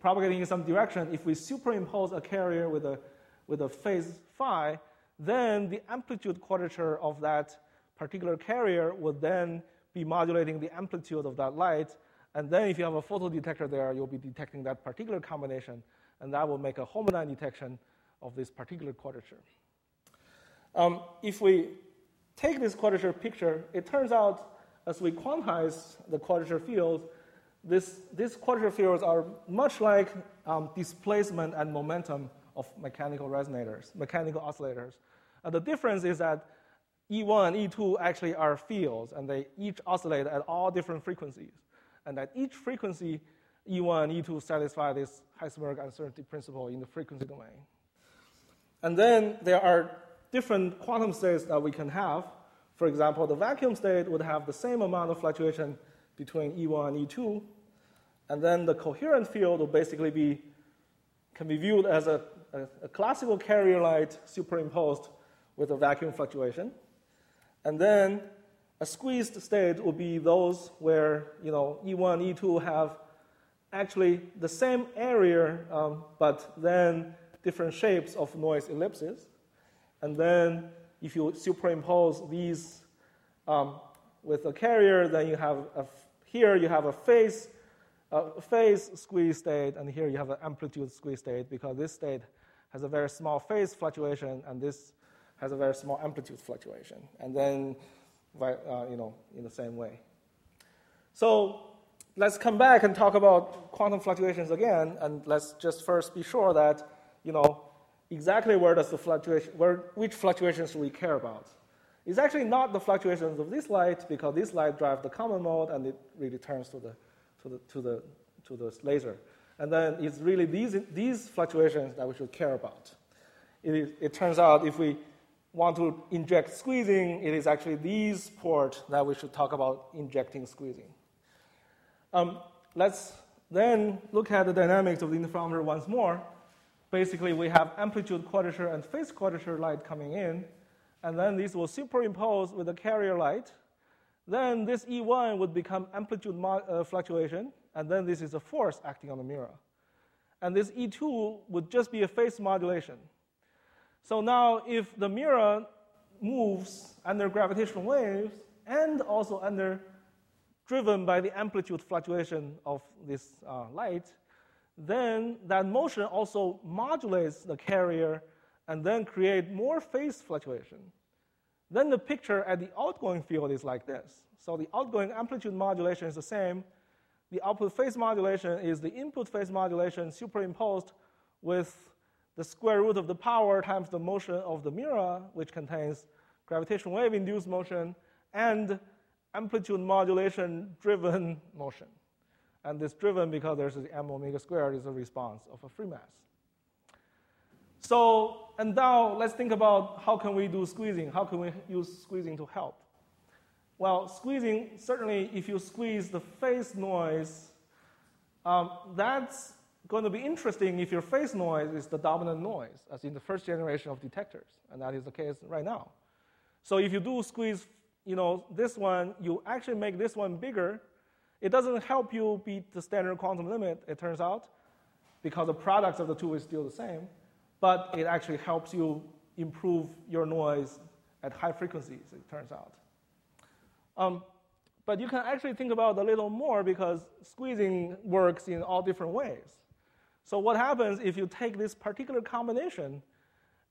Speaker 3: propagating in some direction, if we superimpose a carrier with a, with a phase phi, then the amplitude quadrature of that particular carrier would then be modulating the amplitude of that light and then if you have a photodetector there, you'll be detecting that particular combination, and that will make a homodyne detection of this particular quadrature. Um, if we take this quadrature picture, it turns out as we quantize the quadrature fields, this, these quadrature fields are much like um, displacement and momentum of mechanical resonators, mechanical oscillators. The difference is that E1 and E2 actually are fields, and they each oscillate at all different frequencies and at each frequency, E1 and E2 satisfy this Heisenberg uncertainty principle in the frequency domain. And then there are different quantum states that we can have. For example, the vacuum state would have the same amount of fluctuation between E1 and E2, and then the coherent field will basically be can be viewed as a, a, a classical carrier light superimposed with a vacuum fluctuation. And then a squeezed state would be those where you know E1, E2 have actually the same area, um, but then different shapes of noise ellipses. And then if you superimpose these um, with a carrier, then you have a, here you have a phase, a phase squeeze state, and here you have an amplitude squeeze state because this state has a very small phase fluctuation, and this has a very small amplitude fluctuation. And then uh, you know, in the same way. So let's come back and talk about quantum fluctuations again, and let's just first be sure that, you know, exactly where does the fluctuation, where, which fluctuations we care about? It's actually not the fluctuations of this light because this light drives the common mode and it really turns to the, to the, to the, to the laser. And then it's really these, these fluctuations that we should care about. It, it turns out if we want to inject squeezing, it is actually these ports that we should talk about injecting squeezing. Um, let's then look at the dynamics of the interferometer once more. Basically, we have amplitude quadrature and phase quadrature light coming in, and then these will superimpose with the carrier light. then this E1 would become amplitude uh, fluctuation, and then this is a force acting on the mirror. And this E2 would just be a phase modulation. So now, if the mirror moves under gravitational waves and also under driven by the amplitude fluctuation of this uh, light, then that motion also modulates the carrier and then create more phase fluctuation. Then the picture at the outgoing field is like this. So the outgoing amplitude modulation is the same. The output phase modulation is the input phase modulation superimposed with the square root of the power times the motion of the mirror, which contains gravitational wave induced motion and amplitude modulation driven motion. And this driven because there's the m omega squared is a response of a free mass. So, and now let's think about how can we do squeezing? How can we use squeezing to help? Well, squeezing, certainly if you squeeze the phase noise, um, that's going to be interesting if your phase noise is the dominant noise, as in the first generation of detectors, and that is the case right now. So if you do squeeze, you know, this one, you actually make this one bigger. It doesn't help you beat the standard quantum limit, it turns out, because the products of the two is still the same, but it actually helps you improve your noise at high frequencies, it turns out. Um, but you can actually think about a little more because squeezing works in all different ways. So what happens if you take this particular combination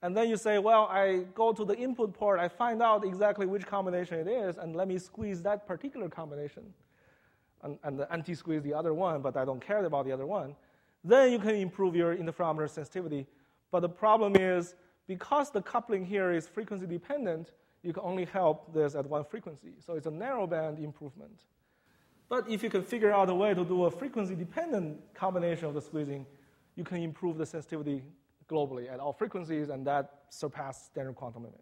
Speaker 3: and then you say, well, I go to the input port, I find out exactly which combination it is, and let me squeeze that particular combination, and, and anti-squeeze the other one, but I don't care about the other one. Then you can improve your interferometer sensitivity. But the problem is, because the coupling here is frequency dependent, you can only help this at one frequency. So it's a narrow band improvement. But if you can figure out a way to do a frequency dependent combination of the squeezing, you can improve the sensitivity globally at all frequencies, and that surpass standard quantum limit.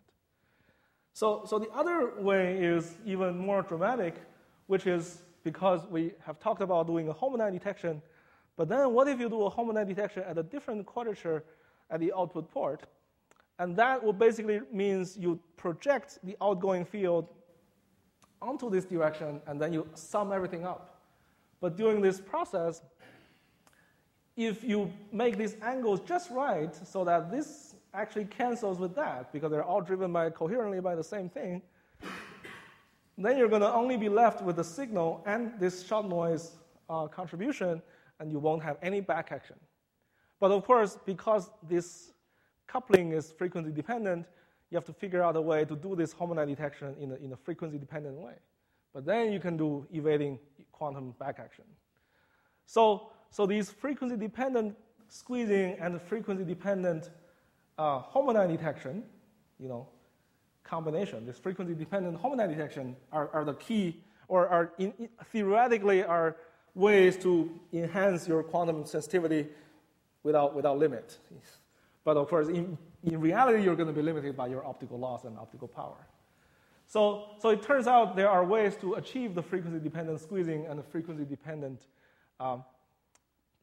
Speaker 3: So, so the other way is even more dramatic, which is because we have talked about doing a homodyne detection, but then what if you do a homodyne detection at a different quadrature at the output port? And that will basically means you project the outgoing field onto this direction, and then you sum everything up. But during this process, if you make these angles just right so that this actually cancels with that because they're all driven by coherently by the same thing, then you're going to only be left with the signal and this shot noise uh, contribution, and you won't have any back action. But of course, because this coupling is frequency dependent, you have to figure out a way to do this homodyne detection in a, in a frequency dependent way. But then you can do evading quantum back action. So so these frequency dependent squeezing and frequency dependent uh, homodyne detection, you know, combination, this frequency dependent homodyne detection are, are the key, or are in, theoretically are ways to enhance your quantum sensitivity without, without limit. But of course, in, in reality, you're going to be limited by your optical loss and optical power. So, so it turns out there are ways to achieve the frequency dependent squeezing and the frequency dependent um,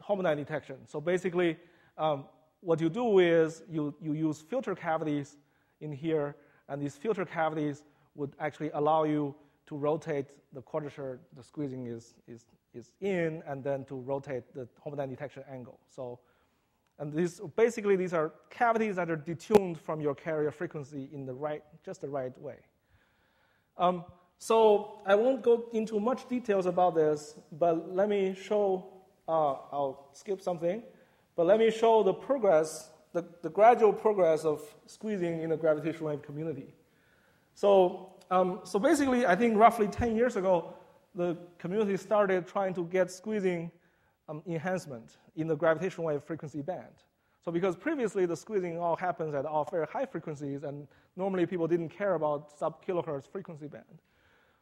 Speaker 3: homodyne detection. So basically, um, what you do is you, you use filter cavities in here, and these filter cavities would actually allow you to rotate the quadrature the squeezing is, is, is in, and then to rotate the homodyne detection angle. So, and these, basically, these are cavities that are detuned from your carrier frequency in the right, just the right way. Um, so I won't go into much details about this, but let me show uh, I'll skip something, but let me show the progress, the, the gradual progress of squeezing in the gravitational wave community. So, um, so basically, I think roughly 10 years ago, the community started trying to get squeezing um, enhancement in the gravitational wave frequency band. So because previously the squeezing all happens at all very high frequencies, and normally people didn't care about sub kilohertz frequency band.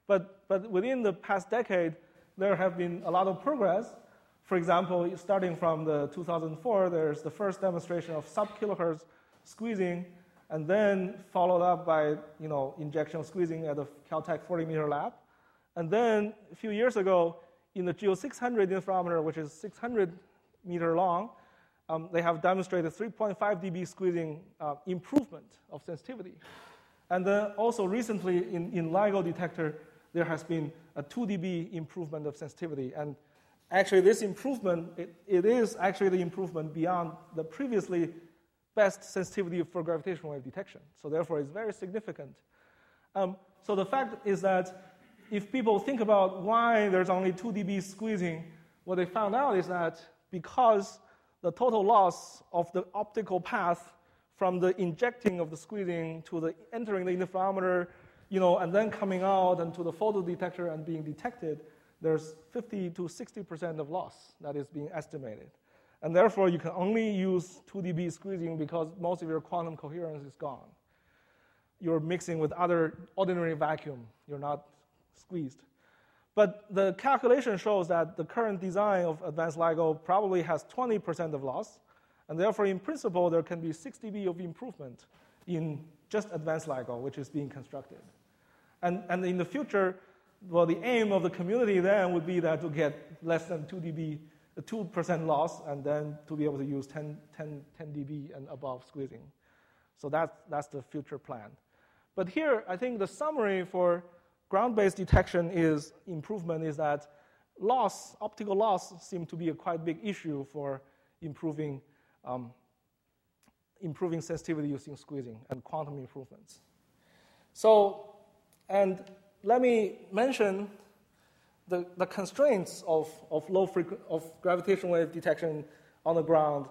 Speaker 3: But, but within the past decade, there have been a lot of progress, for example, starting from the 2004, there's the first demonstration of sub-kilohertz squeezing, and then followed up by you know, injection squeezing at the Caltech 40-meter lab. And then a few years ago, in the GEO 600 interferometer, which is 600 meter long, um, they have demonstrated 3.5 dB squeezing uh, improvement of sensitivity. And then also recently in, in LIGO detector, there has been a 2 dB improvement of sensitivity. And actually, this improvement, it, it is actually the improvement beyond the previously best sensitivity for gravitational wave detection. So therefore, it's very significant. Um, so the fact is that if people think about why there's only 2 dB squeezing, what they found out is that because the total loss of the optical path from the injecting of the squeezing to the entering the interferometer, you know, and then coming out and to the photodetector and being detected, there's 50 to 60% of loss that is being estimated. And therefore, you can only use 2 dB squeezing because most of your quantum coherence is gone. You're mixing with other ordinary vacuum. You're not squeezed. But the calculation shows that the current design of advanced LIGO probably has 20% of loss, and therefore, in principle, there can be 6 dB of improvement in just advanced LIGO, which is being constructed. And, and in the future, well, the aim of the community then would be that to get less than 2 dB, 2% loss, and then to be able to use 10, 10, 10 dB and above squeezing. So that's, that's the future plan. But here, I think the summary for ground-based detection is improvement is that loss, optical loss, seem to be a quite big issue for improving, um, improving sensitivity using squeezing and quantum improvements. So, and let me mention the, the constraints of, of low frequency of gravitational wave detection on the ground.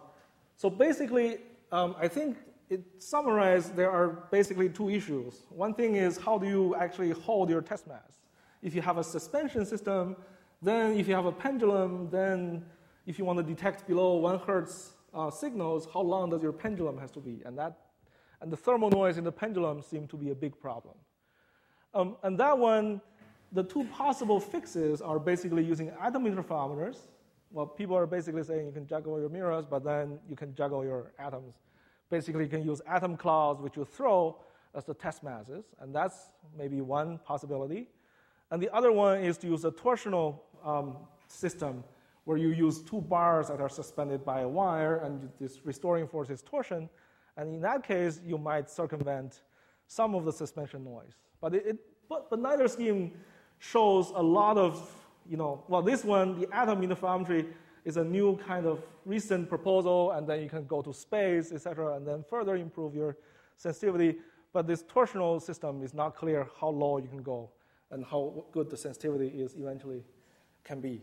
Speaker 3: So basically, um, I think it summarized, there are basically two issues. One thing is how do you actually hold your test mass? If you have a suspension system, then if you have a pendulum, then if you want to detect below one hertz uh, signals, how long does your pendulum has to be? And that, and the thermal noise in the pendulum seem to be a big problem. Um, and that one, the two possible fixes are basically using atom interferometers. Well, people are basically saying you can juggle your mirrors, but then you can juggle your atoms basically you can use atom clouds, which you throw as the test masses, and that's maybe one possibility. And the other one is to use a torsional um, system where you use two bars that are suspended by a wire, and this restoring force is torsion. And in that case, you might circumvent some of the suspension noise. But, it, it but, but neither scheme shows a lot of, you know, well, this one, the atom interferometry, is a new kind of recent proposal, and then you can go to space, etc., and then further improve your sensitivity. But this torsional system is not clear how low you can go and how good the sensitivity is eventually can be.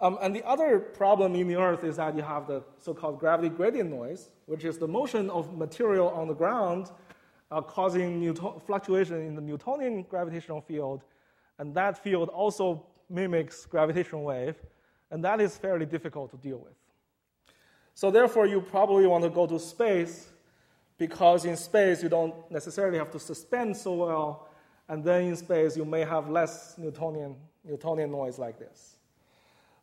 Speaker 3: Um, and the other problem in the Earth is that you have the so-called gravity gradient noise, which is the motion of material on the ground uh, causing fluctuation in the Newtonian gravitational field, and that field also mimics gravitational wave and that is fairly difficult to deal with. So, therefore, you probably want to go to space because in space you don't necessarily have to suspend so well, and then in space you may have less Newtonian, Newtonian noise like this.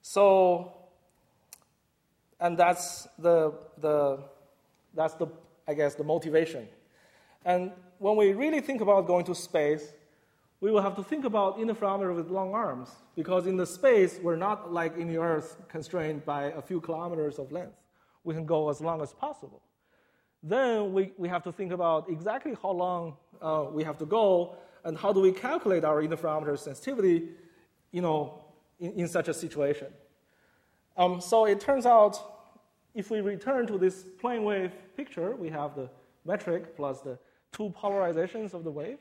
Speaker 3: So, and that's the, the, that's the, I guess, the motivation. And when we really think about going to space, we will have to think about interferometer with long arms because in the space, we're not like in the Earth constrained by a few kilometers of length. We can go as long as possible. Then we, we have to think about exactly how long uh, we have to go and how do we calculate our interferometer sensitivity, you know, in, in such a situation. Um, so it turns out if we return to this plane wave picture, we have the metric plus the two polarizations of the wave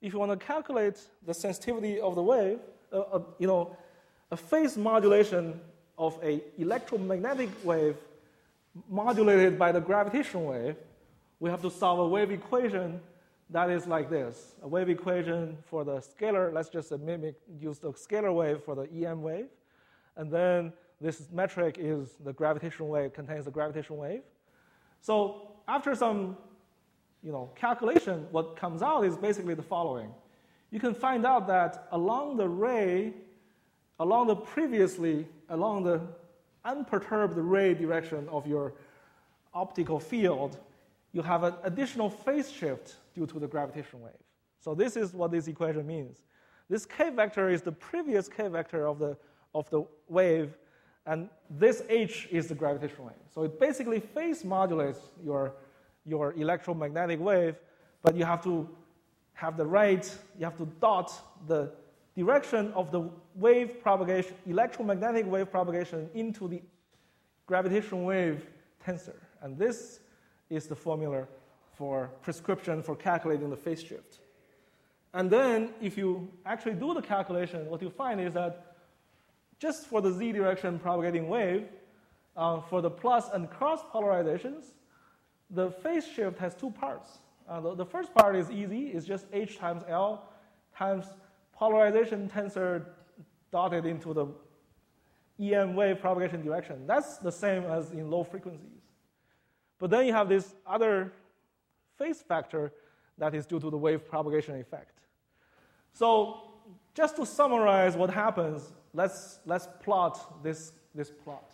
Speaker 3: if you want to calculate the sensitivity of the wave, uh, uh, you know, a phase modulation of a electromagnetic wave modulated by the gravitational wave, we have to solve a wave equation that is like this. A wave equation for the scalar, let's just mimic, use the scalar wave for the EM wave. And then this metric is the gravitational wave, contains the gravitational wave. So after some you know, calculation, what comes out is basically the following. You can find out that along the ray, along the previously, along the unperturbed ray direction of your optical field, you have an additional phase shift due to the gravitational wave. So this is what this equation means. This k vector is the previous k vector of the, of the wave, and this h is the gravitational wave. So it basically phase modulates your your electromagnetic wave, but you have to have the right, you have to dot the direction of the wave propagation, electromagnetic wave propagation into the gravitational wave tensor. And this is the formula for prescription for calculating the phase shift. And then if you actually do the calculation, what you find is that just for the z direction propagating wave, uh, for the plus and cross polarizations, the phase shift has two parts. Uh, the, the, first part is easy, it's just h times L times polarization tensor dotted into the EM wave propagation direction. That's the same as in low frequencies. But then you have this other phase factor that is due to the wave propagation effect. So just to summarize what happens, let's, let's plot this, this plot.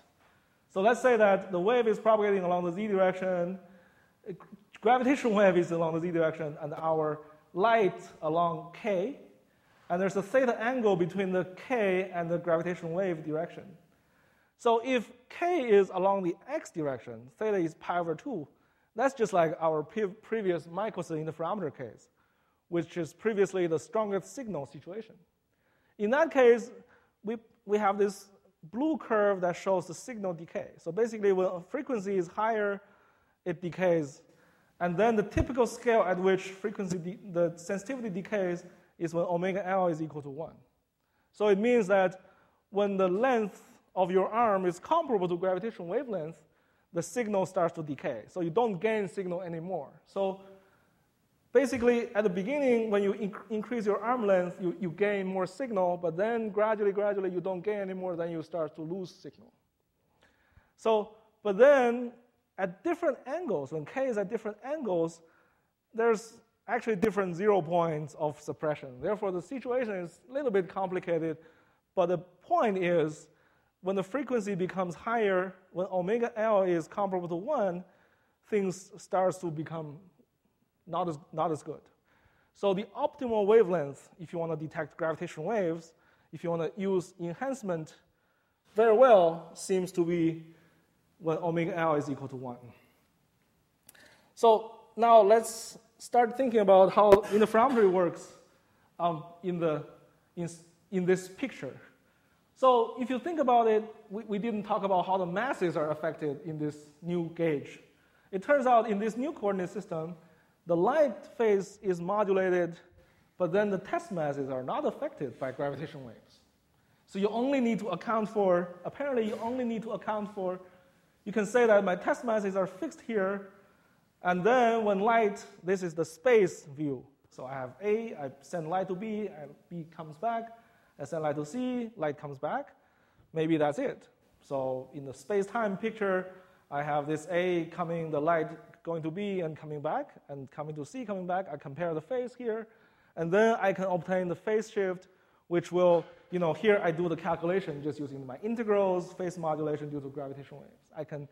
Speaker 3: So let's say that the wave is propagating along the z direction, gravitational wave is along the z direction, and our light along k, and there's a theta angle between the k and the gravitational wave direction. So if k is along the x direction, theta is pi over 2, that's just like our pre- previous Michelson interferometer case, which is previously the strongest signal situation. In that case, we, we have this blue curve that shows the signal decay. So basically, when frequency is higher, it decays. And then the typical scale at which frequency de- the sensitivity decays is when omega L is equal to 1. So it means that when the length of your arm is comparable to gravitational wavelength, the signal starts to decay. So you don't gain signal anymore. So basically, at the beginning, when you inc- increase your arm length, you, you gain more signal, but then gradually, gradually, you don't gain anymore, then you start to lose signal. So, but then at different angles, when k is at different angles, there's actually different zero points of suppression. Therefore, the situation is a little bit complicated, but the point is when the frequency becomes higher, when omega L is comparable to 1, things starts to become not as, not as good. So the optimal wavelength, if you want to detect gravitational waves, if you want to use enhancement very well, seems to be when omega L is equal to 1. So now let's start thinking about how interferometry works um, in, the, in, in this picture. So if you think about it, we, we didn't talk about how the masses are affected in this new gauge. It turns out in this new coordinate system, the light phase is modulated, but then the test masses are not affected by gravitational waves. So you only need to account for, apparently, you only need to account for, you can say that my test masses are fixed here, and then when light, this is the space view. So I have A, I send light to B, and B comes back. I send light to C, light comes back. Maybe that's it. So in the space-time picture, I have this A coming, the light going to B and coming back, and coming to C, coming back. I compare the phase here, and then I can obtain the phase shift, which will, you know, here I do the calculation just using my integrals, phase modulation due to gravitational waves. I can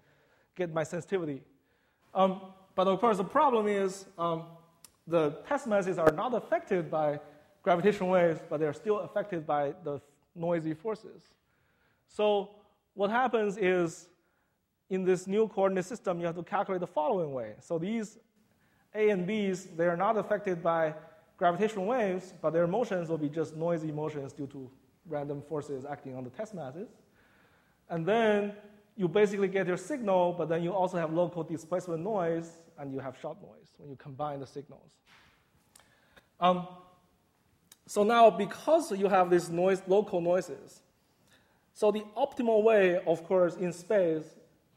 Speaker 3: get my sensitivity. Um, but of course, the problem is um, the test masses are not affected by gravitational waves, but they're still affected by the noisy forces. So what happens is in this new coordinate system, you have to calculate the following way. So these A and B's, they are not affected by gravitational waves, but their motions will be just noisy motions due to random forces acting on the test masses. And then you basically get your signal, but then you also have local displacement noise, and you have shot noise when you combine the signals. Um, so now, because you have these noise, local noises, so the optimal way, of course, in space,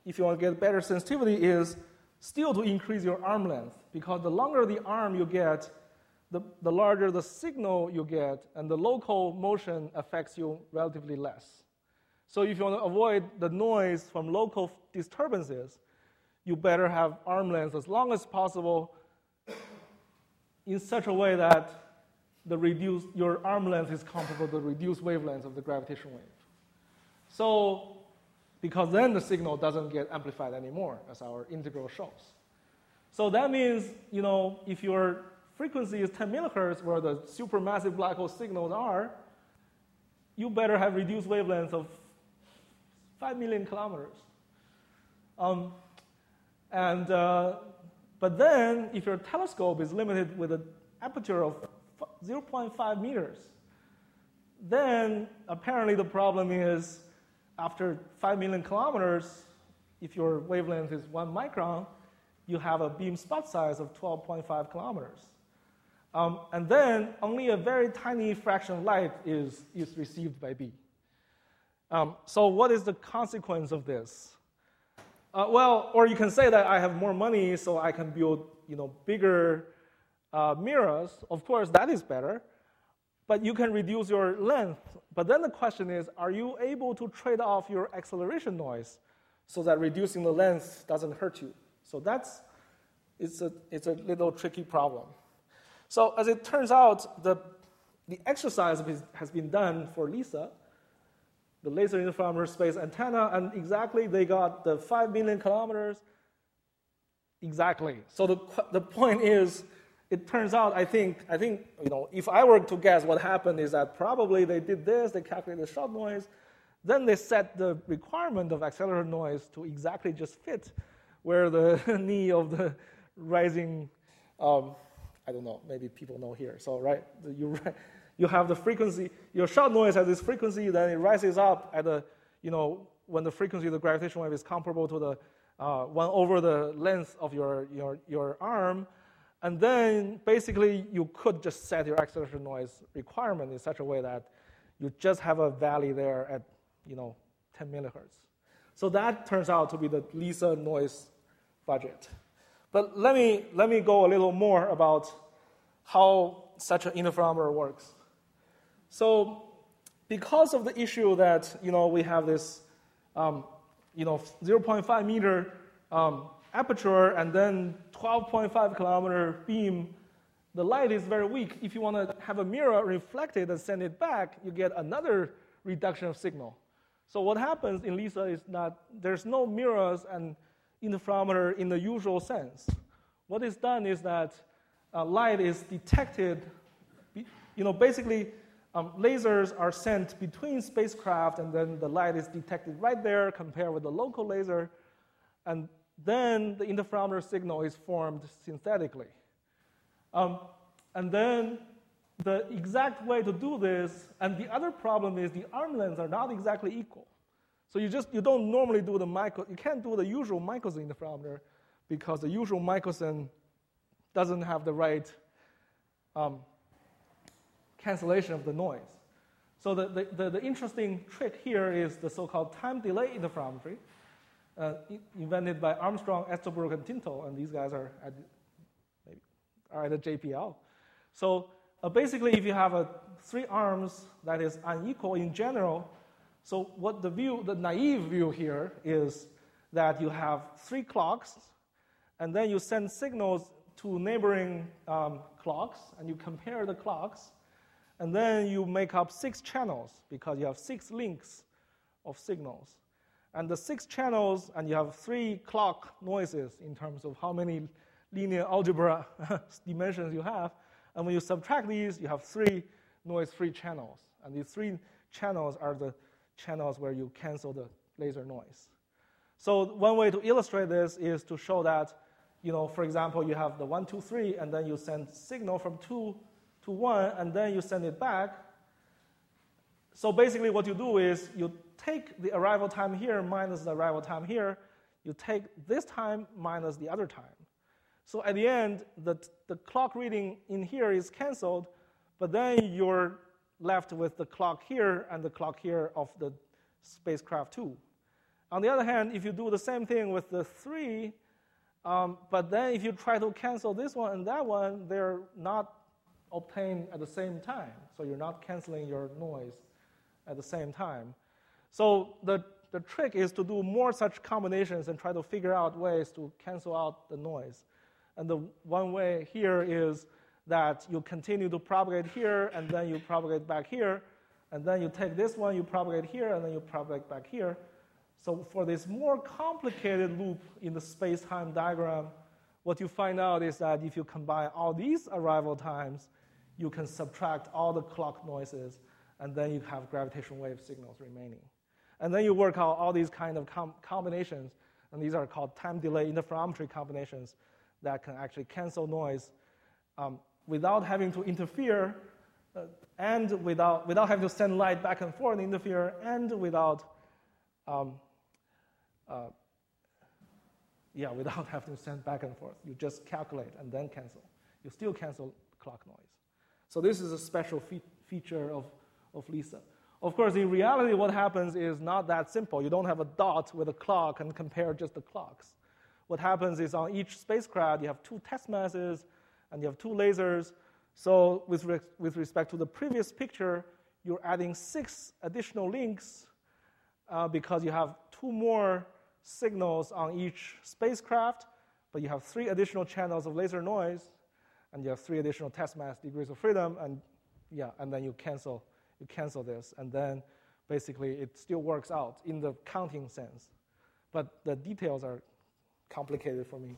Speaker 3: if you want to get better sensitivity, is still to increase your arm length, because the longer the arm you get, the, the larger the signal you get, and the local motion affects you relatively less. So if you want to avoid the noise from local disturbances, you better have arm length as long as possible in such a way that the reduced, your arm length is comparable to the reduced wavelength of the gravitational wave. So, because then the signal doesn't get amplified anymore, as our integral shows. So that means, you know, if your frequency is 10 millihertz, where the supermassive black hole signals are, you better have reduced wavelengths of 5 million kilometers. Um, and, uh, but then, if your telescope is limited with an aperture of 0.5 meters. Then apparently the problem is after 5 million kilometers, if your wavelength is 1 micron, you have a beam spot size of 12.5 kilometers. Um, and then only a very tiny fraction of light is, is received by B. Um, so what is the consequence of this? Uh, well, or you can say that I have more money, so I can build you know, bigger uh, mirrors. Of course, that is better. But you can reduce your length. But then the question is, are you able to trade off your acceleration noise so that reducing the length doesn't hurt you? So that's it's a, it's a little tricky problem. So as it turns out, the, the exercise has been done for LISA the laser interferometer space antenna, and exactly they got the 5 million kilometers. Exactly. So the, the point is, it turns out, I think, I think, you know, if I were to guess what happened is that probably they did this, they calculated the shot noise, then they set the requirement of accelerator noise to exactly just fit where the knee of the rising, um, I don't know, maybe people know here. So, right, you you have the frequency, your shot noise has this frequency, then it rises up at the, you know, when the frequency of the gravitational wave is comparable to the uh, one over the length of your, your, your arm. And then basically you could just set your acceleration noise requirement in such a way that you just have a valley there at, you know, 10 millihertz. So that turns out to be the LISA noise budget. But let me, let me go a little more about how such an interferometer works. So because of the issue that you know we have this um, you know 0.5 meter um, aperture and then 12.5 kilometer beam, the light is very weak. If you want to have a mirror reflect it and send it back, you get another reduction of signal. So what happens in LISA is that there's no mirrors and interferometer in the usual sense. What is done is that uh, light is detected, you know, basically um, lasers are sent between spacecraft, and then the light is detected right there compared with the local laser. And then the interferometer signal is formed synthetically. Um, and then the exact way to do this, and the other problem is the arm lengths are not exactly equal. So you just you don't normally do the micro, you can't do the usual Michelson interferometer because the usual Michelson doesn't have the right um, cancellation of the noise. So the, the, the, the interesting trick here is the so-called time delay interferometry, uh, invented by Armstrong, Estabrook, and Tinto, and these guys are at, maybe, are at the JPL. So uh, basically, if you have a, three arms that is unequal in general, so what the view, the naive view here is that you have three clocks, and then you send signals to neighboring um, clocks, and you compare the clocks, and then you make up six channels because you have six links of signals. And the six channels, and you have three clock noises in terms of how many linear algebra dimensions you have. And when you subtract these, you have three noise free channels. And these three channels are the channels where you cancel the laser noise. So one way to illustrate this is to show that, you know, for example, you have the one, two, three, and then you send signal from two to 1, and then you send it back. So basically, what you do is you take the arrival time here minus the arrival time here. You take this time minus the other time. So at the end, the, the clock reading in here is canceled, but then you're left with the clock here and the clock here of the spacecraft 2. On the other hand, if you do the same thing with the 3, um, but then if you try to cancel this one and that one, they're not obtained at the same time. So you're not canceling your noise at the same time. So the, the trick is to do more such combinations and try to figure out ways to cancel out the noise. And the one way here is that you continue to propagate here, and then you propagate back here, and then you take this one, you propagate here, and then you propagate back here. So for this more complicated loop in the space-time diagram, what you find out is that if you combine all these arrival times, you can subtract all the clock noises, and then you have gravitational wave signals remaining. And then you work out all these kind of com- combinations, and these are called time delay interferometry combinations that can actually cancel noise um, without having to interfere uh, and without, without having to send light back and forth and interfere and without, um, uh, yeah, without having to send back and forth. You just calculate and then cancel. You still cancel clock noise. So this is a special fe- feature of, of LISA. Of course, in reality, what happens is not that simple. You don't have a dot with a clock and compare just the clocks. What happens is on each spacecraft, you have two test masses and you have two lasers. So, with, re- with respect to the previous picture, you're adding six additional links uh, because you have two more signals on each spacecraft, but you have three additional channels of laser noise, and you have three additional test mass degrees of freedom, and yeah, and then you cancel you cancel this, and then basically it still works out in the counting sense. But the details are complicated for me.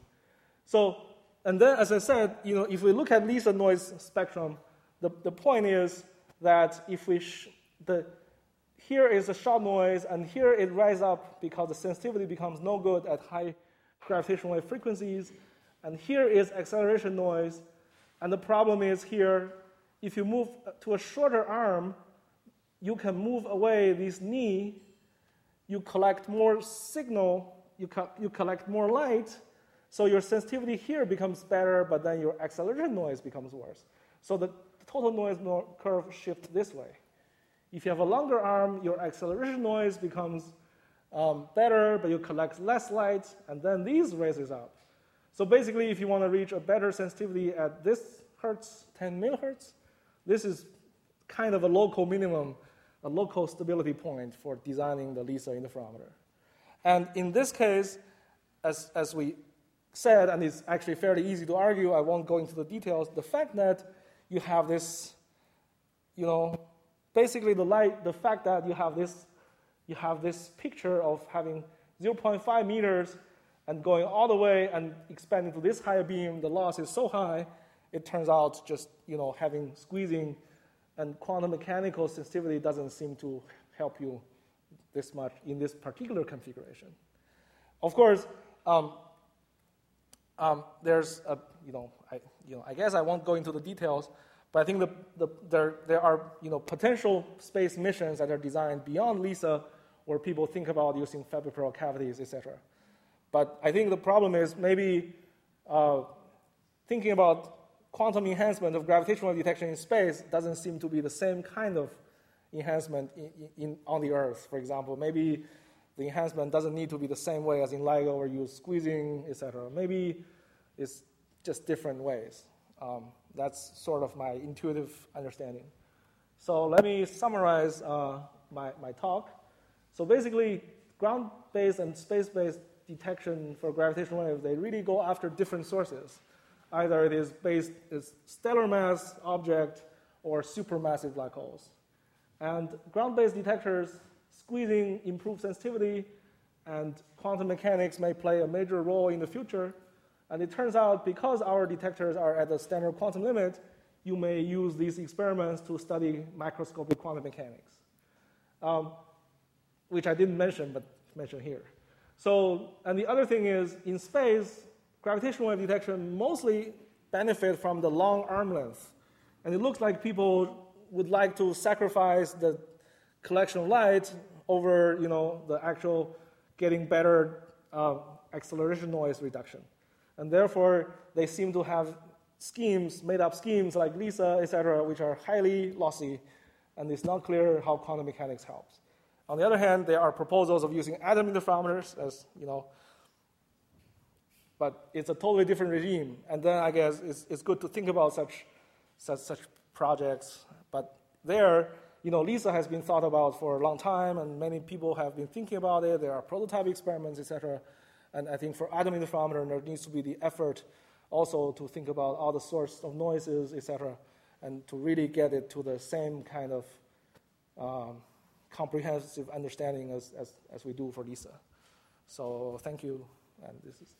Speaker 3: So, and then as I said, you know, if we look at LISA noise spectrum, the, the point is that if we, the, here is a shot noise, and here it rises up because the sensitivity becomes no good at high gravitational wave frequencies, and here is acceleration noise, and the problem is here, if you move to a shorter arm, you can move away this knee, you collect more signal, you, co- you collect more light, so your sensitivity here becomes better, but then your acceleration noise becomes worse. So the total noise curve shifts this way. If you have a longer arm, your acceleration noise becomes um, better, but you collect less light, and then these raises up. So basically, if you want to reach a better sensitivity at this hertz, 10 millihertz, this is kind of a local minimum a local stability point for designing the LISA interferometer. And in this case, as, as we said, and it's actually fairly easy to argue, I won't go into the details, the fact that you have this, you know, basically the light, the fact that you have this, you have this picture of having 0.5 meters and going all the way and expanding to this higher beam, the loss is so high, it turns out just, you know, having squeezing and quantum mechanical sensitivity doesn't seem to help you this much in this particular configuration. Of course, um, um, there's a, you know, I, you know, I guess I won't go into the details, but I think the, the, there, there are you know, potential space missions that are designed beyond LISA where people think about using Fabry-Perot cavities, etc. But I think the problem is maybe uh, thinking about quantum enhancement of gravitational detection in space doesn't seem to be the same kind of enhancement in, in, on the Earth, for example. Maybe the enhancement doesn't need to be the same way as in LIGO where you're squeezing, etc. Maybe it's just different ways. Um, that's sort of my intuitive understanding. So let me summarize uh, my, my talk. So basically, ground-based and space-based detection for gravitational waves, they really go after different sources. Either it is based is stellar mass object or supermassive black holes. And ground-based detectors squeezing improved sensitivity and quantum mechanics may play a major role in the future. And it turns out because our detectors are at the standard quantum limit, you may use these experiments to study macroscopic quantum mechanics, um, which I didn't mention, but mention here. So, and the other thing is, in space, gravitational wave detection mostly benefit from the long arm length. And it looks like people would like to sacrifice the collection of light over you know, the actual getting better uh, acceleration noise reduction. And therefore, they seem to have schemes, made up schemes like LISA, etc., which are highly lossy, and it's not clear how quantum mechanics helps. On the other hand, there are proposals of using atom interferometers as you know, but it's a totally different regime. And then I guess it's, it's good to think about such, such, such projects. But there, you know, LISA has been thought about for a long time, and many people have been thinking about it. There are prototype experiments, etc. And I think for atom interferometer, there needs to be the effort also to think about all the source of noises, etc., and to really get it to the same kind of um, comprehensive understanding as, as, as we do for LISA. So thank you and this is